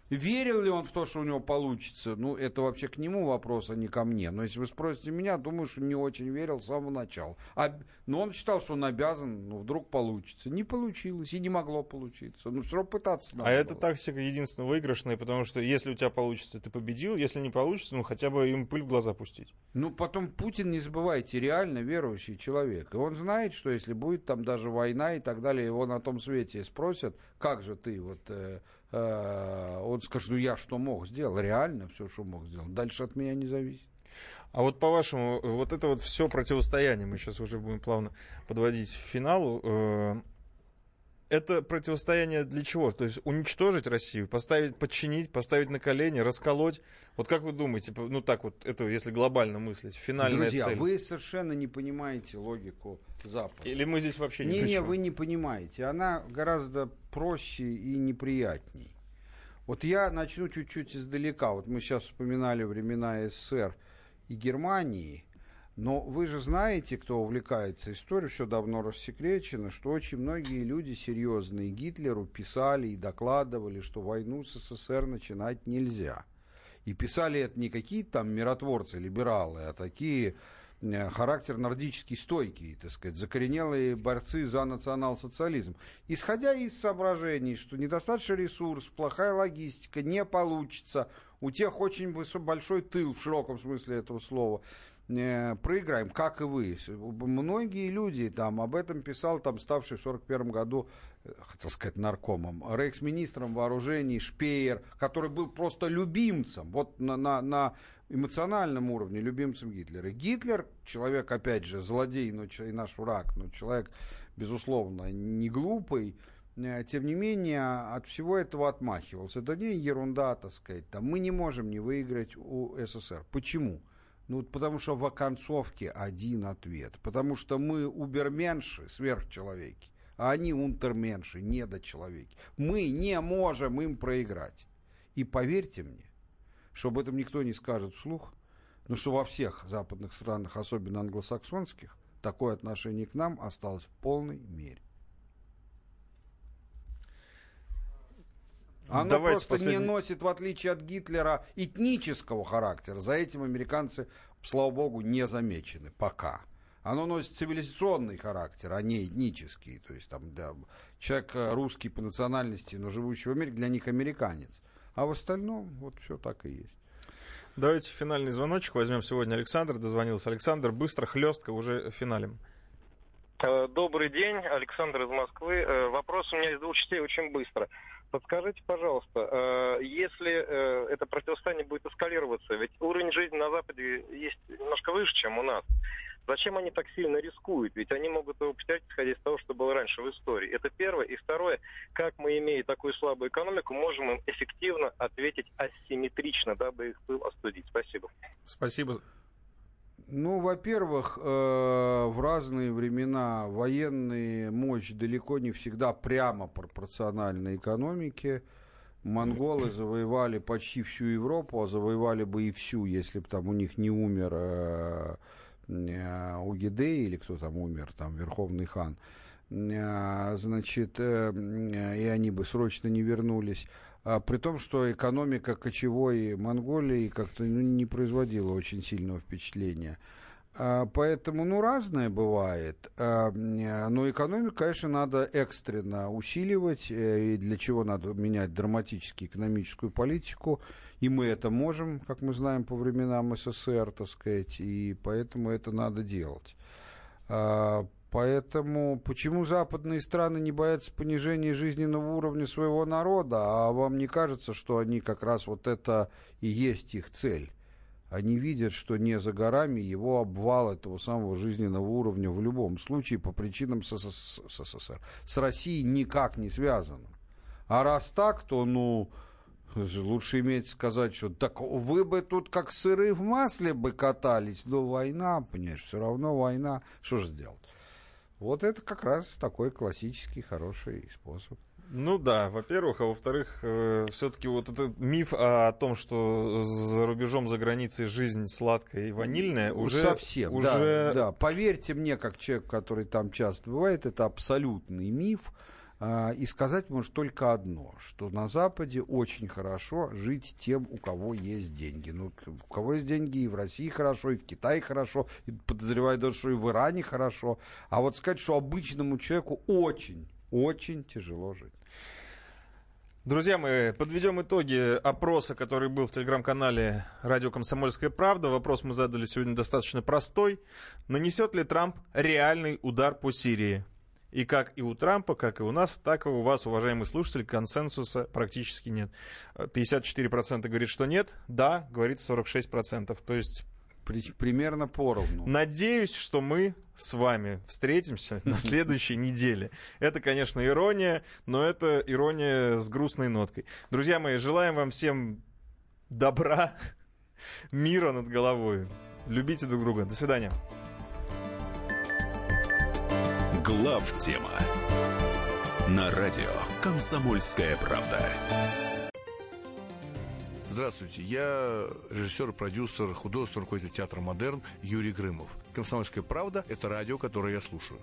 Верил ли он в то, что у него получится? Ну, это вообще к нему вопрос, а не ко мне. Но если вы спросите меня, думаю, что не очень верил с самого начала. А, но он считал, что он обязан, ну, вдруг получится. Не получилось и не могло получиться. Ну, все равно пытаться надо А эта было. тактика единственно выигрышная, потому что если у тебя получится, ты победил, если не получится, ну хотя бы им пыль в глаза пустить. Ну, потом Путин, не забывайте, реально верующий человек. И он знает, что если будет там даже война и так далее, его на том свете спросят, как же ты, вот, э, он скажет, ну я что мог, сделал, реально все, что мог сделать. Дальше от меня не зависит. А вот по-вашему, вот это вот все противостояние, мы сейчас уже будем плавно подводить к финалу, э, это противостояние для чего? То есть уничтожить Россию, поставить, подчинить, поставить на колени, расколоть? Вот как вы думаете, ну так вот, это если глобально мыслить, финальная Друзья, цель? вы совершенно не понимаете логику Запада. Или мы здесь вообще не, не, чем? вы не понимаете. Она гораздо проще и неприятней. Вот я начну чуть-чуть издалека. Вот мы сейчас вспоминали времена СССР и Германии. Но вы же знаете, кто увлекается историей, все давно рассекречено, что очень многие люди серьезные Гитлеру писали и докладывали, что войну с СССР начинать нельзя. И писали это не какие-то там миротворцы, либералы, а такие характер нордический стойкий, так сказать, закоренелые борцы за национал-социализм. Исходя из соображений, что недостаточно ресурс, плохая логистика, не получится, у тех очень большой тыл в широком смысле этого слова. Э, проиграем, как и вы. Многие люди там об этом писал, там ставший в 41 году, э, хотел сказать, наркомом, рейхсминистром вооружений Шпеер, который был просто любимцем, вот на, на, на эмоциональном уровне любимцем Гитлера. Гитлер, человек, опять же, злодей, но и наш враг, но человек, безусловно, не глупый, э, тем не менее, от всего этого отмахивался. Это не ерунда, так сказать. Там, мы не можем не выиграть у СССР. Почему? Ну, потому что в оконцовке один ответ. Потому что мы уберменши, сверхчеловеки, а они унтерменши, недочеловеки. Мы не можем им проиграть. И поверьте мне, что об этом никто не скажет вслух, но что во всех западных странах, особенно англосаксонских, такое отношение к нам осталось в полной мере. Она Давайте просто последний... не носит, в отличие от Гитлера, этнического характера. За этим американцы, слава богу, не замечены пока. Оно носит цивилизационный характер, а не этнический. То есть там да, человек э, русский по национальности, но живущий в Америке, для них американец. А в остальном вот все так и есть. Давайте финальный звоночек возьмем сегодня. Александр дозвонился. Александр, быстро, хлестко, уже финалем. Э, добрый день, Александр из Москвы. Э, вопрос у меня из двух частей очень быстро. Подскажите, пожалуйста, если это противостояние будет эскалироваться, ведь уровень жизни на Западе есть немножко выше, чем у нас. Зачем они так сильно рискуют? Ведь они могут его потерять, исходя из того, что было раньше в истории. Это первое. И второе, как мы, имея такую слабую экономику, можем им эффективно ответить асимметрично, дабы их пыл остудить. Спасибо. Спасибо. Ну, во-первых, э, в разные времена военная мощь далеко не всегда прямо пропорциональна экономике. Монголы завоевали почти всю Европу, а завоевали бы и всю, если бы там у них не умер э, э, Угидей или кто там умер, там Верховный хан. Значит, и они бы срочно не вернулись а, при том, что экономика кочевой Монголии как-то ну, не производила очень сильного впечатления. А, поэтому, ну, разное бывает. А, но экономику, конечно, надо экстренно усиливать, э, и для чего надо менять драматически экономическую политику. И мы это можем, как мы знаем, по временам СССР, так сказать, и поэтому это надо делать. Поэтому почему западные страны не боятся понижения жизненного уровня своего народа, а вам не кажется, что они как раз вот это и есть их цель? Они видят, что не за горами его обвал этого самого жизненного уровня в любом случае по причинам СССР. С Россией никак не связанным. А раз так, то, ну, лучше иметь сказать, что так вы бы тут как сыры в масле бы катались, но война, понимаешь, все равно война, что же сделать? Вот это как раз такой классический хороший способ. Ну да, во-первых, а во-вторых, э, все-таки вот этот миф о, о том, что за рубежом, за границей жизнь сладкая и ванильная, уже совсем. Уже... Да, да. Поверьте мне, как человек, который там часто бывает, это абсолютный миф. А, и сказать может только одно, что на Западе очень хорошо жить тем, у кого есть деньги. Ну, у кого есть деньги и в России хорошо, и в Китае хорошо, и подозреваю даже, что и в Иране хорошо. А вот сказать, что обычному человеку очень, очень тяжело жить. Друзья мои, подведем итоги опроса, который был в телеграм-канале «Радио Комсомольская правда». Вопрос мы задали сегодня достаточно простой. Нанесет ли Трамп реальный удар по Сирии? И как и у Трампа, как и у нас, так и у вас, уважаемые слушатели, консенсуса практически нет. 54% говорит, что нет, да, говорит 46%. То есть примерно поровну. Надеюсь, что мы с вами встретимся <laughs> на следующей неделе. Это, конечно, ирония, но это ирония с грустной ноткой. Друзья мои, желаем вам всем добра, <laughs> мира над головой. Любите друг друга. До свидания. Глав тема на радио Комсомольская правда. Здравствуйте, я режиссер, продюсер, художественный руководитель театра «Модерн» Юрий Грымов. «Комсомольская правда» — это радио, которое я слушаю.